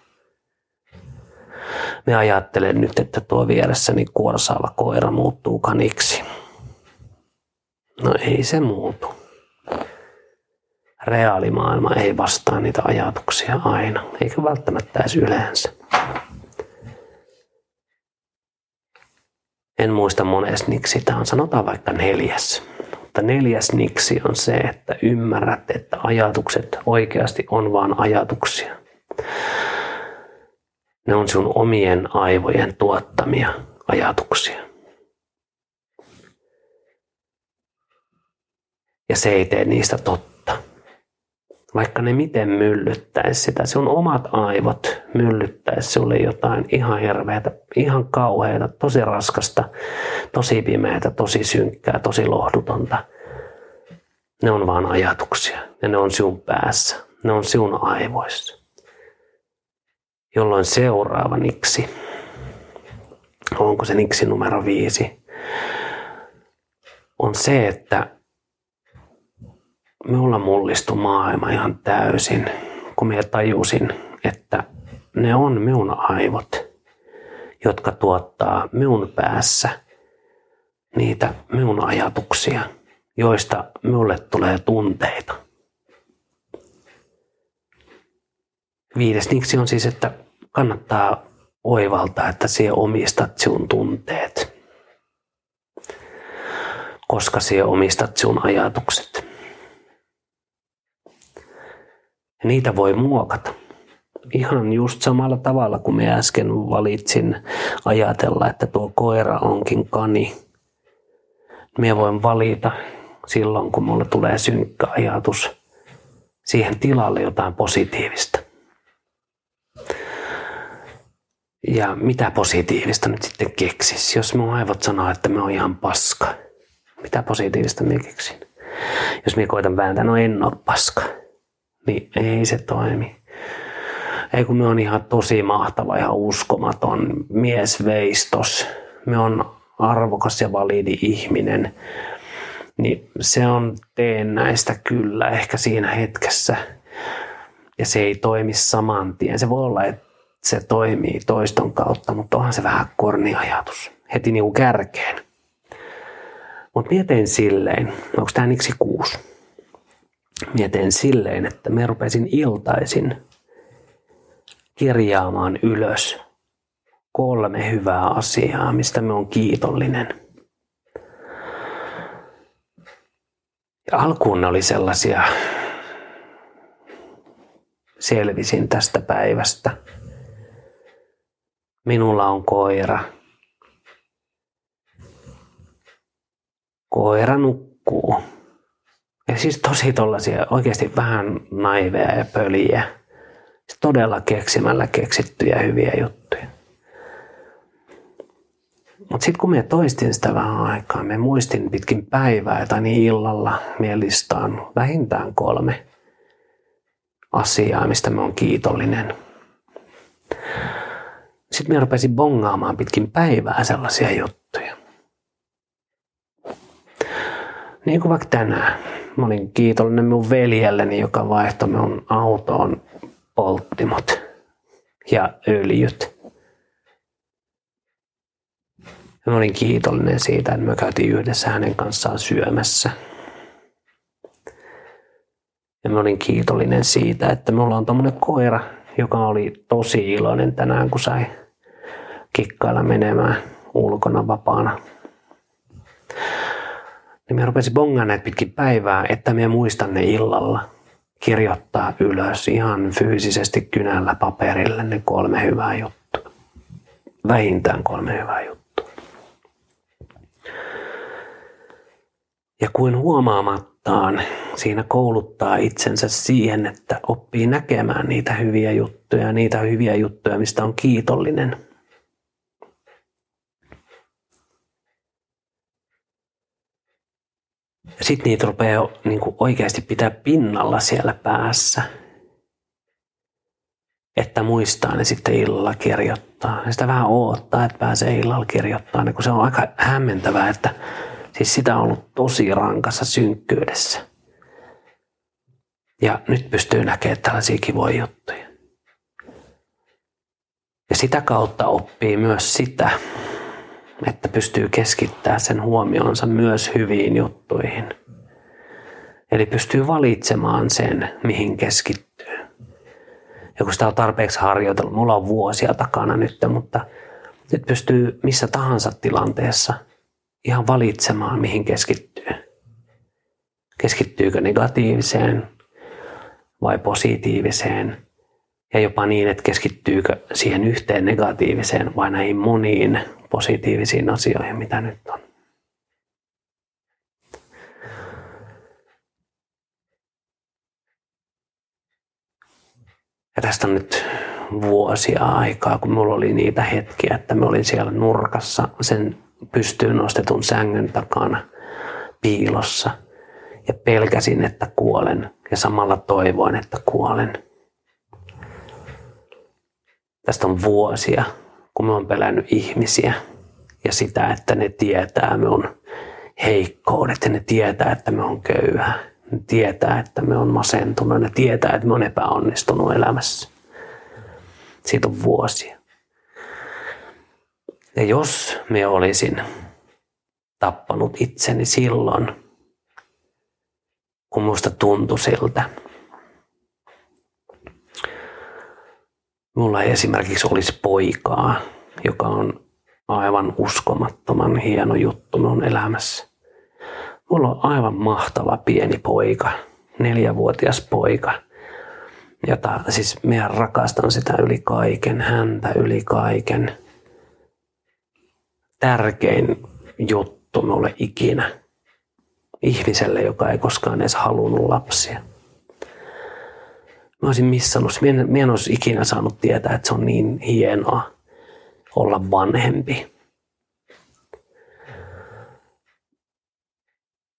[SPEAKER 1] Me ajattelen nyt, että tuo vieressäni kuorsaava koira muuttuu kaniksi. No ei se muutu. Reaalimaailma ei vastaa niitä ajatuksia aina, eikä välttämättä edes yleensä. En muista mones niksi, tämä on sanotaan vaikka neljäs. Mutta neljäs niksi on se, että ymmärrät, että ajatukset oikeasti on vain ajatuksia. Ne on sun omien aivojen tuottamia ajatuksia. Ja se ei tee niistä totta vaikka ne miten myllyttäisi sitä, sun omat aivot myllyttäisi sulle jotain ihan hirveätä, ihan kauheata, tosi raskasta, tosi pimeätä, tosi synkkää, tosi lohdutonta. Ne on vaan ajatuksia ja ne on sinun päässä, ne on sinun aivoissa. Jolloin seuraava niksi, onko se niksi numero viisi, on se, että minulla mullistui maailma ihan täysin, kun minä tajusin, että ne on minun aivot, jotka tuottaa minun päässä niitä minun ajatuksia, joista minulle tulee tunteita. Viides niksi on siis, että kannattaa oivaltaa, että sinä omistat sinun tunteet, koska sinä omistat sinun ajatukset. Ja niitä voi muokata. Ihan just samalla tavalla kuin me äsken valitsin ajatella, että tuo koira onkin kani. Minä voin valita silloin, kun mulle tulee synkkä ajatus siihen tilalle jotain positiivista. Ja mitä positiivista nyt sitten keksis? Jos mun aivot sanoo, että me on ihan paska. Mitä positiivista minä keksin? Jos minä koitan vääntää, no en ole paska niin ei se toimi. Ei kun me on ihan tosi mahtava, ihan uskomaton mies veistos. Me on arvokas ja validi ihminen. Niin se on teen näistä kyllä ehkä siinä hetkessä. Ja se ei toimi saman tien. Se voi olla, että se toimii toiston kautta, mutta onhan se vähän korni ajatus. Heti niinku kärkeen. Mutta mietin silleen, onko tämä niksi kuusi? Mietin silleen, että me rupesin iltaisin kirjaamaan ylös kolme hyvää asiaa, mistä me on kiitollinen. Ja alkuun ne oli sellaisia, selvisin tästä päivästä. Minulla on koira. Koira nukkuu. Ja siis tosi tollasia oikeasti vähän naiveja ja pöliä. Siis todella keksimällä keksittyjä hyviä juttuja. Mutta sitten kun me toistin sitä vähän aikaa, me muistin pitkin päivää tai niin illalla mielistaan vähintään kolme asiaa, mistä me on kiitollinen. Sitten me rupesin bongaamaan pitkin päivää sellaisia juttuja. Niin kuin vaikka tänään Mä olin kiitollinen mun veljelleni, joka vaihtoi minun autoon polttimot ja öljyt. Mä olin kiitollinen siitä, että me käytiin yhdessä hänen kanssaan syömässä. Ja mä olin kiitollinen siitä, että mulla on tommonen koira, joka oli tosi iloinen tänään, kun sai kikkailla menemään ulkona vapaana niin me rupesin bongaan näitä pitkin päivää, että me muistan ne illalla kirjoittaa ylös ihan fyysisesti kynällä paperille ne kolme hyvää juttua. Vähintään kolme hyvää juttua. Ja kuin huomaamattaan siinä kouluttaa itsensä siihen, että oppii näkemään niitä hyviä juttuja, niitä hyviä juttuja, mistä on kiitollinen. Ja sitten niitä rupeaa niin oikeasti pitää pinnalla siellä päässä – että muistaa ne sitten illalla kirjoittaa. Ja sitä vähän odottaa, että pääsee illalla kirjoittaa, niin kun se on aika hämmentävää, että siis sitä on ollut tosi rankassa synkkyydessä. Ja nyt pystyy näkemään tällaisia kivoja juttuja. Ja sitä kautta oppii myös sitä, että pystyy keskittämään sen huomionsa myös hyviin juttuihin. Eli pystyy valitsemaan sen, mihin keskittyy ja kun sitä on tarpeeksi harjoitellut, mulla on vuosia takana nyt, mutta nyt pystyy missä tahansa tilanteessa ihan valitsemaan, mihin keskittyy. Keskittyykö negatiiviseen vai positiiviseen ja jopa niin, että keskittyykö siihen yhteen negatiiviseen vai näihin moniin positiivisiin asioihin, mitä nyt on. Ja tästä on nyt vuosia aikaa, kun mulla oli niitä hetkiä, että mä olin siellä nurkassa sen pystyyn nostetun sängyn takana piilossa ja pelkäsin, että kuolen ja samalla toivoin, että kuolen. Tästä on vuosia, kun mä oon pelännyt ihmisiä ja sitä, että ne tietää minun heikkoudet ja ne tietää, että me on köyhä ne tietää, että me on masentunut. Ne tietää, että me on epäonnistunut elämässä. Siitä on vuosia. Ja jos me olisin tappanut itseni silloin, kun musta tuntui siltä, mulla ei esimerkiksi olisi poikaa, joka on aivan uskomattoman hieno juttu mun elämässä. Mulla on aivan mahtava pieni poika, neljävuotias poika, jota siis minä rakastan sitä yli kaiken, häntä yli kaiken. Tärkein juttu mulle ikinä ihmiselle, joka ei koskaan edes halunnut lapsia. Mä olisin missannut, minä en, minä en olisi ikinä saanut tietää, että se on niin hienoa olla vanhempi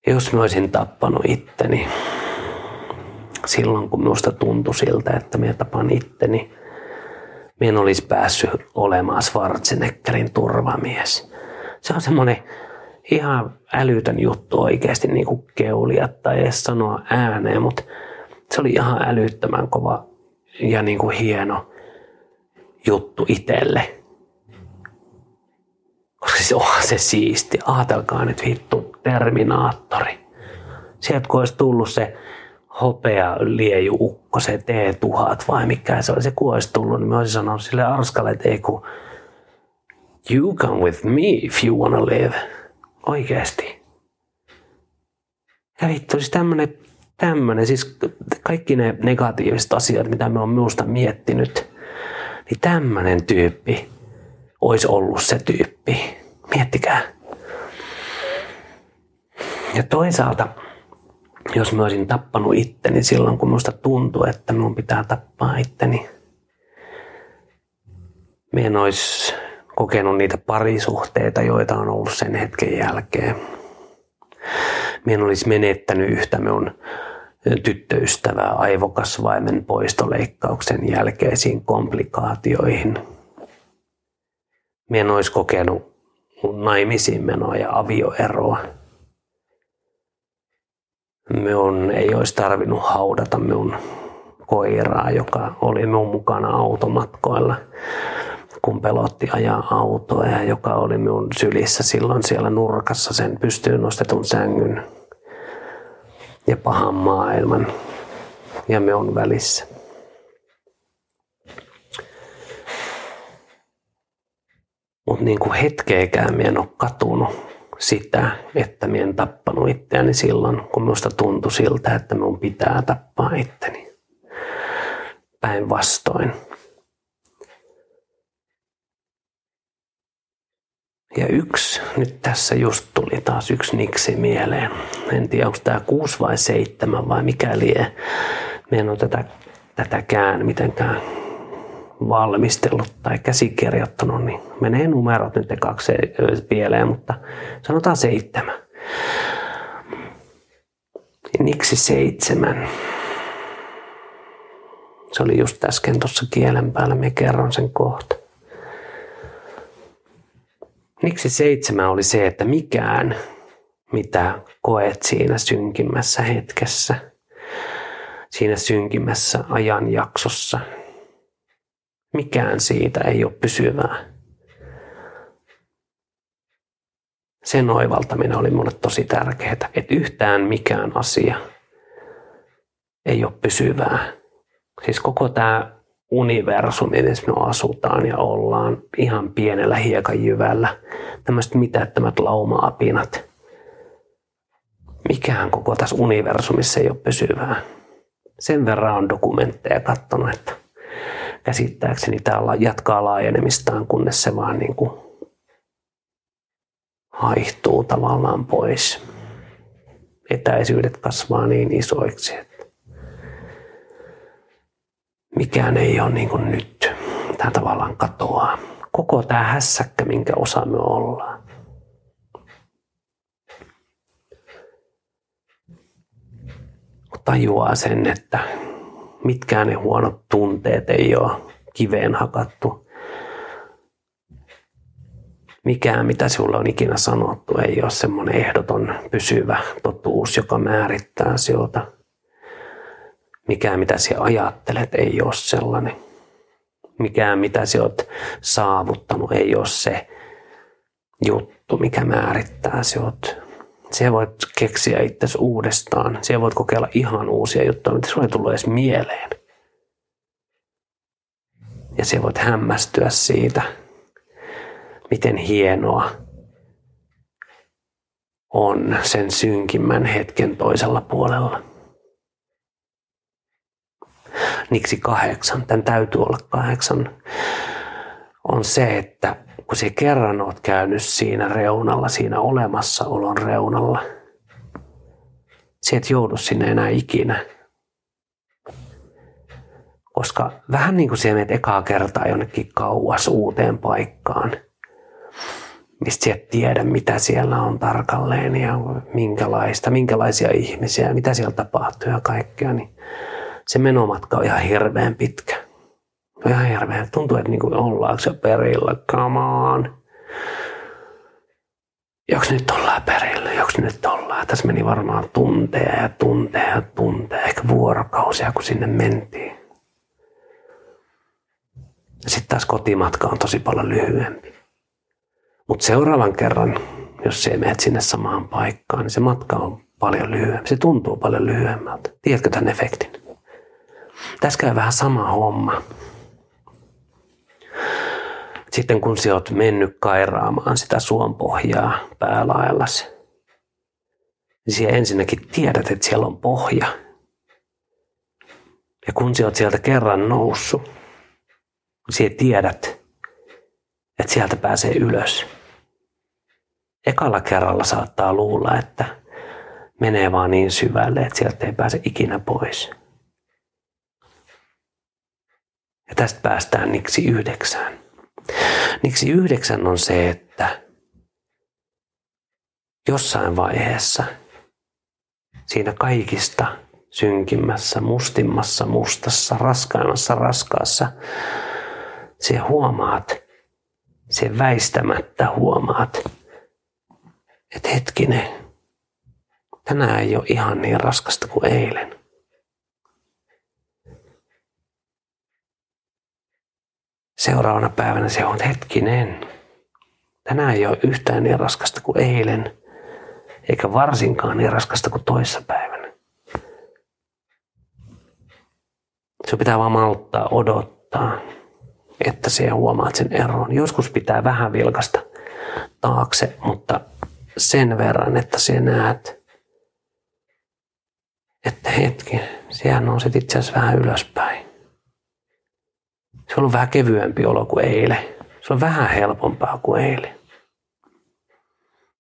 [SPEAKER 1] jos mä olisin tappanut itteni silloin, kun minusta tuntui siltä, että minä tapan itteni, minä en olisi päässyt olemaan Schwarzeneggerin turvamies. Se on semmoinen ihan älytön juttu oikeasti niin kuin keulia tai edes sanoa ääneen, mutta se oli ihan älyttömän kova ja niin kuin hieno juttu itselle. Koska siis onhan se siisti. Aatelkaa nyt vittu Terminaattori. Sieltä kun olisi tullut se hopea lieju ukko, se T1000 vai mikä se oli, se kun olisi tullut, niin mä olisin sanonut sille Arskalle, että ei kun you come with me if you wanna live. Oikeesti. Ja vittu, siis tämmönen, tämmönen, siis kaikki ne negatiiviset asiat, mitä me on minusta miettinyt, niin tämmönen tyyppi olisi ollut se tyyppi. Miettikää. Ja toisaalta, jos mä olisin tappanut itteni silloin, kun minusta tuntuu, että minun pitää tappaa itteni, minä en olisi kokenut niitä parisuhteita, joita on ollut sen hetken jälkeen. Minä en olisi menettänyt yhtä minun tyttöystävää aivokasvaimen poistoleikkauksen jälkeisiin komplikaatioihin. Minä en olisi kokenut naimisiin menoa ja avioeroa minun ei olisi tarvinnut haudata minun koiraa, joka oli minun mukana automatkoilla, kun pelotti ajaa autoa ja joka oli minun sylissä silloin siellä nurkassa sen pystyyn nostetun sängyn ja pahan maailman ja minun välissä. Mutta niin kuin hetkeäkään minä en ole katunut sitä, että minä en tappanut itseäni silloin, kun minusta tuntui siltä, että minun pitää tappaa itteni. Päinvastoin. Ja yksi, nyt tässä just tuli taas yksi niksi mieleen. En tiedä, onko tämä kuusi vai seitsemän vai mikä lie. Me en ole tätä, tätäkään mitenkään valmistellut tai käsikirjoittanut, niin menee numerot nyt kaksi pieleen, mutta sanotaan seitsemän. Niksi seitsemän? Se oli just äsken tuossa kielen päällä, me kerron sen kohta. Miksi seitsemän oli se, että mikään, mitä koet siinä synkimmässä hetkessä, siinä synkimmässä ajanjaksossa, mikään siitä ei ole pysyvää. Sen oivaltaminen oli mulle tosi tärkeää, että yhtään mikään asia ei ole pysyvää. Siis koko tämä universumi, missä me asutaan ja ollaan ihan pienellä hiekanjyvällä. Tämmöiset mitättömät lauma-apinat. Mikään koko tässä universumissa ei ole pysyvää. Sen verran on dokumentteja katsonut, että käsittääkseni tämä jatkaa laajenemistaan, kunnes se vaan niin kuin haihtuu tavallaan pois. Etäisyydet kasvaa niin isoiksi, mikään ei ole niin kuin nyt. Tämä tavallaan katoaa. Koko tämä hässäkkä, minkä osa me ollaan. Tajuaa sen, että mitkään ne huonot tunteet ei ole kiveen hakattu. Mikään, mitä sinulle on ikinä sanottu, ei ole semmoinen ehdoton pysyvä totuus, joka määrittää sinulta mikään mitä sinä ajattelet ei ole sellainen. Mikään mitä sinä olet saavuttanut ei ole se juttu, mikä määrittää sinut. Siellä voit keksiä itsesi uudestaan. Siellä voit kokeilla ihan uusia juttuja, mitä sinulle ei tullut edes mieleen. Ja siellä voit hämmästyä siitä, miten hienoa on sen synkimmän hetken toisella puolella. Miksi kahdeksan? Tämän täytyy olla kahdeksan. On se, että kun se kerran oot käynyt siinä reunalla, siinä olemassaolon reunalla, sä et joudu sinne enää ikinä. Koska vähän niin kuin siellä menet ekaa kertaa jonnekin kauas uuteen paikkaan, mistä sä et tiedä, mitä siellä on tarkalleen ja minkälaista, minkälaisia ihmisiä, mitä siellä tapahtuu ja kaikkea, niin se menomatka on ihan hirveän pitkä. On ihan hirveän. Tuntuu, että niin kuin ollaanko se perillä. Come on. Joks nyt ollaan perillä, joks nyt ollaan. Tässä meni varmaan tunteja ja tunteja ja tunteja, ehkä vuorokausia, kun sinne mentiin. Sitten taas kotimatka on tosi paljon lyhyempi. Mutta seuraavan kerran, jos se menet sinne samaan paikkaan, niin se matka on paljon lyhyempi. Se tuntuu paljon lyhyemmältä. Tiedätkö tämän efektin? Tässä käy vähän sama homma. Sitten kun sä oot mennyt kairaamaan sitä pohjaa päälaellasi, niin sä ensinnäkin tiedät, että siellä on pohja. Ja kun sä oot sieltä kerran noussut, niin sä tiedät, että sieltä pääsee ylös. Ekalla kerralla saattaa luulla, että menee vaan niin syvälle, että sieltä ei pääse ikinä pois. Ja tästä päästään niksi yhdeksään. Niksi yhdeksän on se, että jossain vaiheessa siinä kaikista synkimmässä, mustimmassa, mustassa, raskaimmassa, raskaassa, se huomaat, se väistämättä huomaat, että hetkinen, tänään ei ole ihan niin raskasta kuin eilen. Seuraavana päivänä se on hetkinen. Tänään ei ole yhtään niin raskasta kuin eilen, eikä varsinkaan niin raskasta kuin toissapäivänä. Se pitää vaan malttaa odottaa, että se huomaat sen eron. Joskus pitää vähän vilkasta taakse, mutta sen verran, että se näet, että hetki, siellä nousit itse asiassa vähän ylöspäin. Se on ollut vähän kevyempi olo kuin eilen. Se on vähän helpompaa kuin eilen.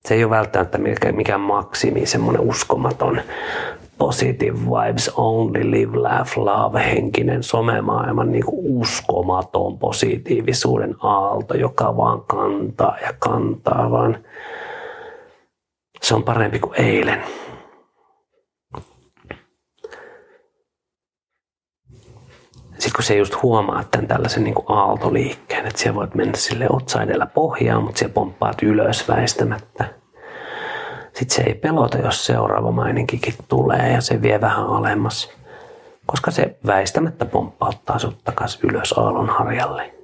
[SPEAKER 1] Se ei ole välttämättä mikään maksimi, semmoinen uskomaton positive vibes only, live, laugh, love, henkinen somemaailman niin kuin uskomaton positiivisuuden aalto, joka vaan kantaa ja kantaa, vaan se on parempi kuin eilen. Sitten kun se just huomaa tämän tällaisen niin aaltoliikkeen, että siellä voit mennä sille otsa edellä pohjaan, mutta siellä pomppaat ylös väistämättä. Sitten se ei pelota, jos seuraava maininkikin tulee ja se vie vähän alemmas, koska se väistämättä pomppauttaa sut takas ylös aallonharjalle.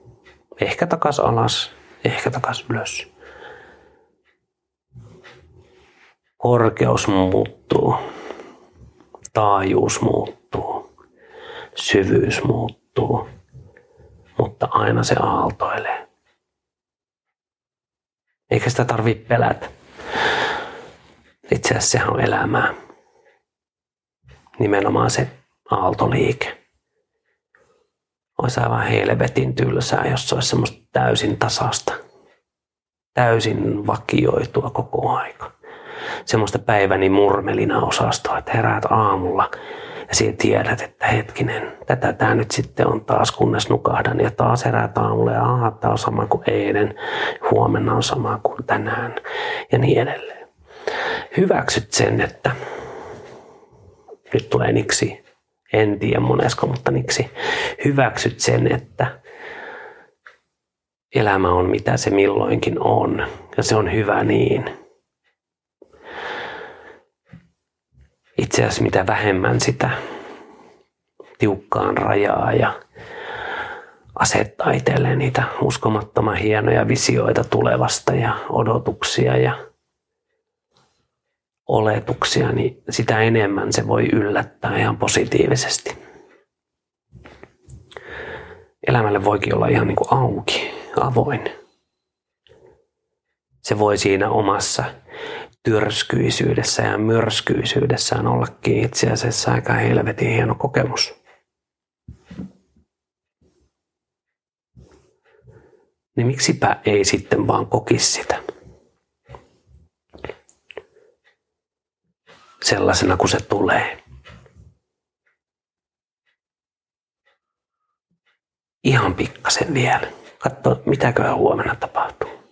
[SPEAKER 1] Ehkä takas alas, ehkä takas ylös. Korkeus muuttuu, taajuus muuttuu, syvyys muuttuu, mutta aina se aaltoilee. Eikä sitä tarvitse pelätä. Itse asiassa sehän on elämää. Nimenomaan se aaltoliike. Olisi aivan helvetin tylsää, jos se olisi semmoista täysin tasasta. Täysin vakioitua koko aika. Semmoista päiväni murmelina osastoa, että heräät aamulla ja siinä tiedät, että hetkinen, tätä tämä nyt sitten on taas, kunnes nukahdan. Ja taas heräät aamulla ja aha, tämä on sama kuin eilen, huomenna on sama kuin tänään. Ja niin edelleen. Hyväksyt sen, että nyt tulee niksi, en tiedä monesko, mutta niksi, hyväksyt sen, että elämä on mitä se milloinkin on. Ja se on hyvä niin. Itse asiassa mitä vähemmän sitä tiukkaan rajaa ja asettaa itselleen niitä uskomattoman hienoja visioita tulevasta ja odotuksia ja oletuksia, niin sitä enemmän se voi yllättää ihan positiivisesti. Elämälle voikin olla ihan niin kuin auki, avoin. Se voi siinä omassa tyrskyisyydessä ja myrskyisyydessään ollakin itse asiassa aika helvetin hieno kokemus. Niin miksipä ei sitten vaan kokisi sitä? sellaisena kuin se tulee. Ihan pikkasen vielä. Katso, mitäköhän huomenna tapahtuu.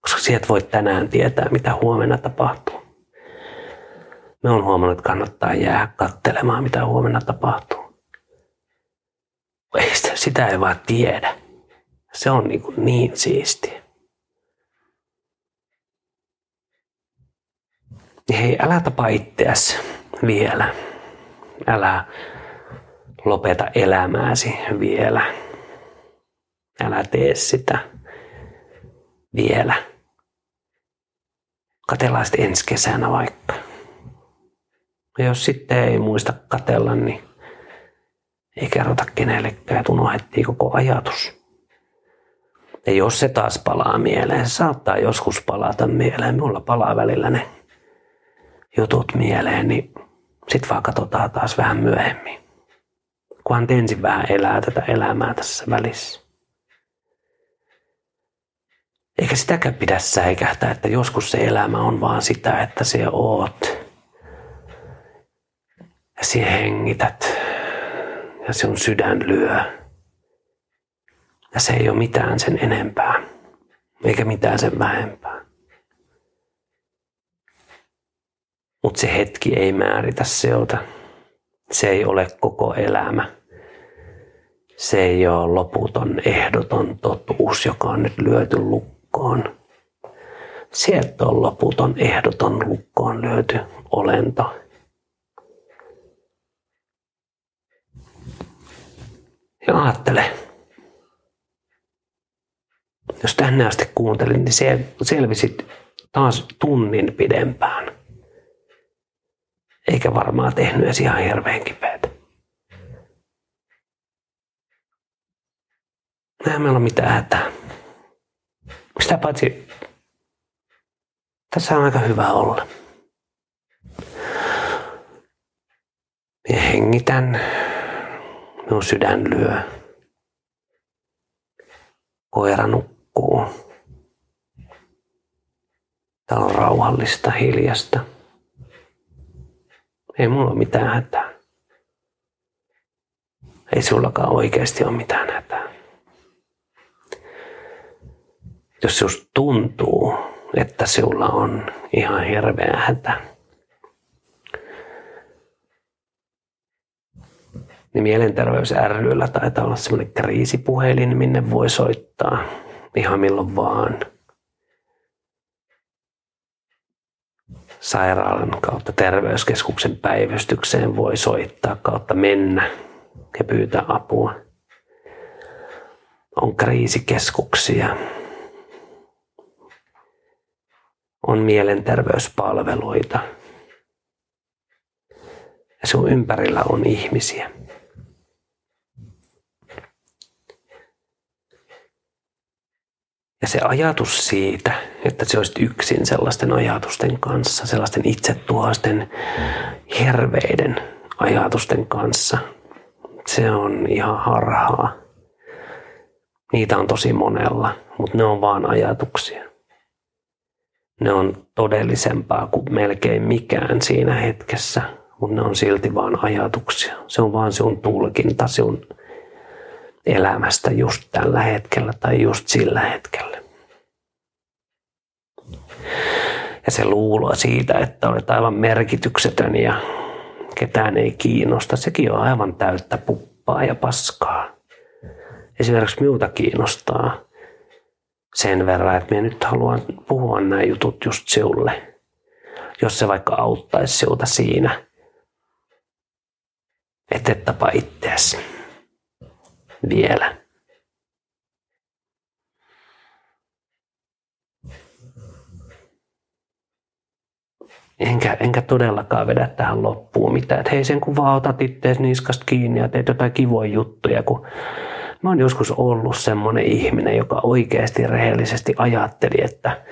[SPEAKER 1] Koska sieltä voit tänään tietää, mitä huomenna tapahtuu. Me on huomannut, että kannattaa jää kattelemaan, mitä huomenna tapahtuu. Ei sitä, sitä ei vaan tiedä. Se on niin, niin siistiä. hei, älä tapa itseäsi vielä. Älä lopeta elämääsi vielä. Älä tee sitä vielä. Katellaan sitten ensi kesänä vaikka. Ja jos sitten ei muista katella, niin ei kerrota kenellekään, että unohdettiin koko ajatus. Ja jos se taas palaa mieleen, se saattaa joskus palata mieleen. Mulla palaa välillä ne jutut mieleen, niin sitten vaan katsotaan taas vähän myöhemmin. Kunhan ensin vähän elää tätä elämää tässä välissä. Eikä sitäkään pidä säikähtää, että joskus se elämä on vaan sitä, että se oot. Ja sinä hengität. Ja on sydän lyö. Ja se ei ole mitään sen enempää. Eikä mitään sen vähempää. Mutta se hetki ei määritä seota. Se ei ole koko elämä. Se ei ole loputon ehdoton totuus, joka on nyt lyöty lukkoon. Sieltä on loputon ehdoton lukkoon lyöty olento. Ja ajattele, jos tänne asti kuuntelin, niin selvisit taas tunnin pidempään eikä varmaan tehnyt edes ihan hirveän kipeätä. Eihän meillä ole mitään hätää. Sitä paitsi tässä on aika hyvä olla. Minä hengitän, minun sydän lyö. Koira nukkuu. Täällä on rauhallista, hiljasta. Ei mulla ole mitään hätää. Ei sullakaan oikeasti ole mitään hätää. Jos just tuntuu, että sinulla on ihan hirveä hätä, niin Mielenterveys ryllä taitaa olla semmoinen kriisipuhelin, minne voi soittaa ihan milloin vaan. Sairaalan kautta terveyskeskuksen päivystykseen voi soittaa kautta mennä ja pyytää apua. On kriisikeskuksia. On mielenterveyspalveluita. Ja sun ympärillä on ihmisiä. Ja se ajatus siitä, että se olisi yksin sellaisten ajatusten kanssa, sellaisten itsetuhasten herveiden ajatusten kanssa, se on ihan harhaa. Niitä on tosi monella, mutta ne on vaan ajatuksia. Ne on todellisempaa kuin melkein mikään siinä hetkessä, mutta ne on silti vaan ajatuksia. Se on vaan sinun tulkinta sinun elämästä just tällä hetkellä tai just sillä hetkellä. Ja se luulo siitä, että olet aivan merkityksetön ja ketään ei kiinnosta, sekin on aivan täyttä puppaa ja paskaa. Esimerkiksi minulta kiinnostaa sen verran, että minä nyt haluan puhua nämä jutut just sinulle. Jos se vaikka auttaisi sinulta siinä, että et tapa itseäsi vielä. enkä, enkä todellakaan vedä tähän loppuun mitään. Että hei sen kun vaan otat ittees niskasta kiinni ja teet jotain kivoja juttuja, kun mä oon joskus ollut semmoinen ihminen, joka oikeasti rehellisesti ajatteli, että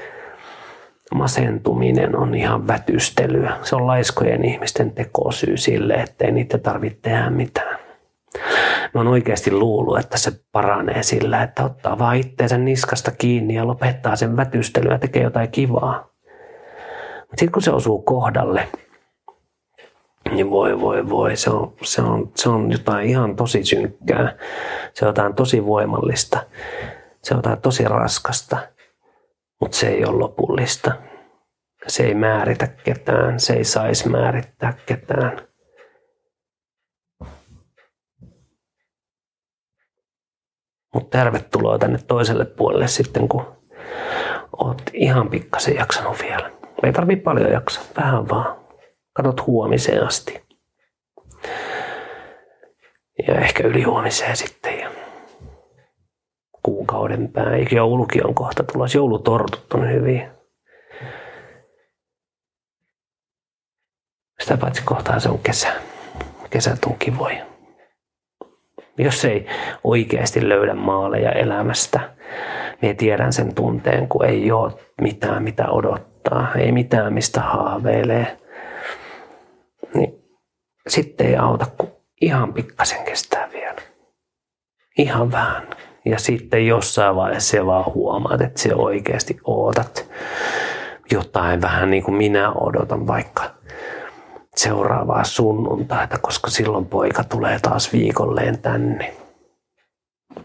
[SPEAKER 1] masentuminen on ihan vätystelyä. Se on laiskojen ihmisten tekosyy sille, ettei niitä tarvitse tehdä mitään. Mä oon oikeasti luullut, että se paranee sillä, että ottaa vaan itteensä niskasta kiinni ja lopettaa sen vätystelyä ja tekee jotain kivaa. Mutta sitten kun se osuu kohdalle, niin voi voi voi, se on, se, on, se on jotain ihan tosi synkkää. Se on jotain tosi voimallista. Se on jotain tosi raskasta, mutta se ei ole lopullista. Se ei määritä ketään, se ei saisi määrittää ketään. Mutta tervetuloa tänne toiselle puolelle sitten, kun oot ihan pikkasen jaksanut vielä. Ei tarvi paljon jaksaa, vähän vaan. Katot huomiseen asti. Ja ehkä ylihuomiseen sitten. Ja kuukauden päin. Joulukin on kohta tulossa. Joulutortut on hyviä. Sitä paitsi kohtaa se on kesä. Kesät on kivoja. Jos ei oikeasti löydä maaleja elämästä, niin tiedän sen tunteen, kun ei ole mitään, mitä odottaa, ei mitään mistä haaveilee, niin sitten ei auta kuin ihan pikkasen kestää vielä. Ihan vähän. Ja sitten jossain vaiheessa se vaan huomaat, että se oikeasti ootat jotain vähän niin kuin minä odotan vaikka seuraavaa sunnuntaita, koska silloin poika tulee taas viikolleen tänne.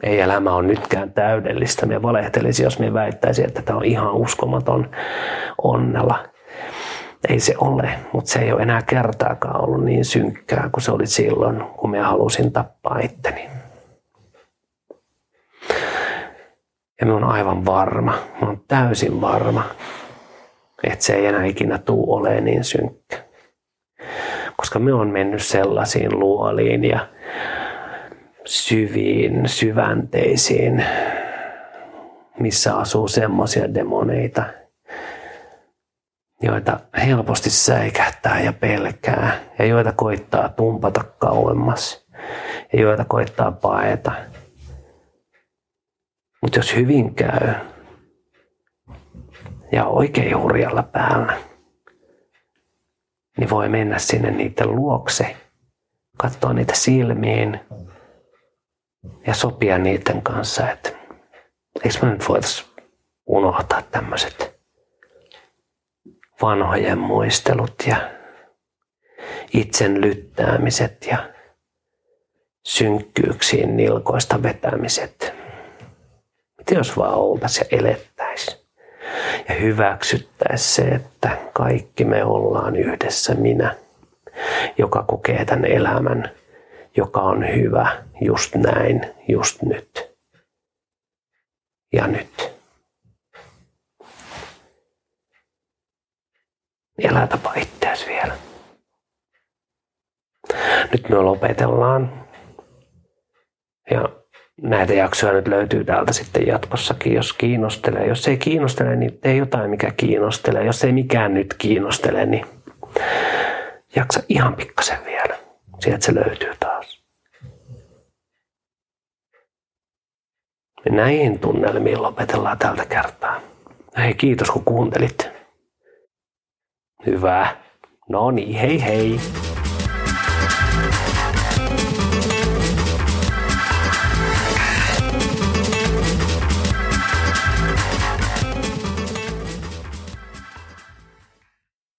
[SPEAKER 1] Ei elämä ole nytkään täydellistä. Me valehtelisi, jos me väittäisi, että tämä on ihan uskomaton onnella. Ei se ole, mutta se ei ole enää kertaakaan ollut niin synkkää kuin se oli silloin, kun me halusin tappaa itteni. Ja me on aivan varma, mä oon täysin varma, että se ei enää ikinä tuu olemaan niin synkkä. Koska me on mennyt sellaisiin luoliin ja syviin, syvänteisiin, missä asuu semmoisia demoneita, joita helposti säikähtää ja pelkää ja joita koittaa tumpata kauemmas ja joita koittaa paeta. Mutta jos hyvin käy ja oikein hurjalla päällä, niin voi mennä sinne niiden luokse, katsoa niitä silmiin ja sopia niiden kanssa, että eikö me nyt voitaisiin unohtaa tämmöiset vanhojen muistelut ja itsen lyttäämiset ja synkkyyksiin nilkoista vetämiset. Miten jos vaan oltaisiin ja elettäisiin ja hyväksyttäisiin se, että kaikki me ollaan yhdessä minä, joka kokee tämän elämän, joka on hyvä just näin, just nyt ja nyt. Elätäpä itseäsi vielä. Nyt me lopetellaan. Ja näitä jaksoja nyt löytyy täältä sitten jatkossakin, jos kiinnostelee. Jos ei kiinnostele, niin tee jotain, mikä kiinnostelee. Jos ei mikään nyt kiinnostele, niin jaksa ihan pikkasen vielä. Sieltä se löytyy taas. Ja näihin tunnelmiin lopetellaan tältä kertaa. Hei, kiitos kun kuuntelit. Hyvä. No niin, hei hei.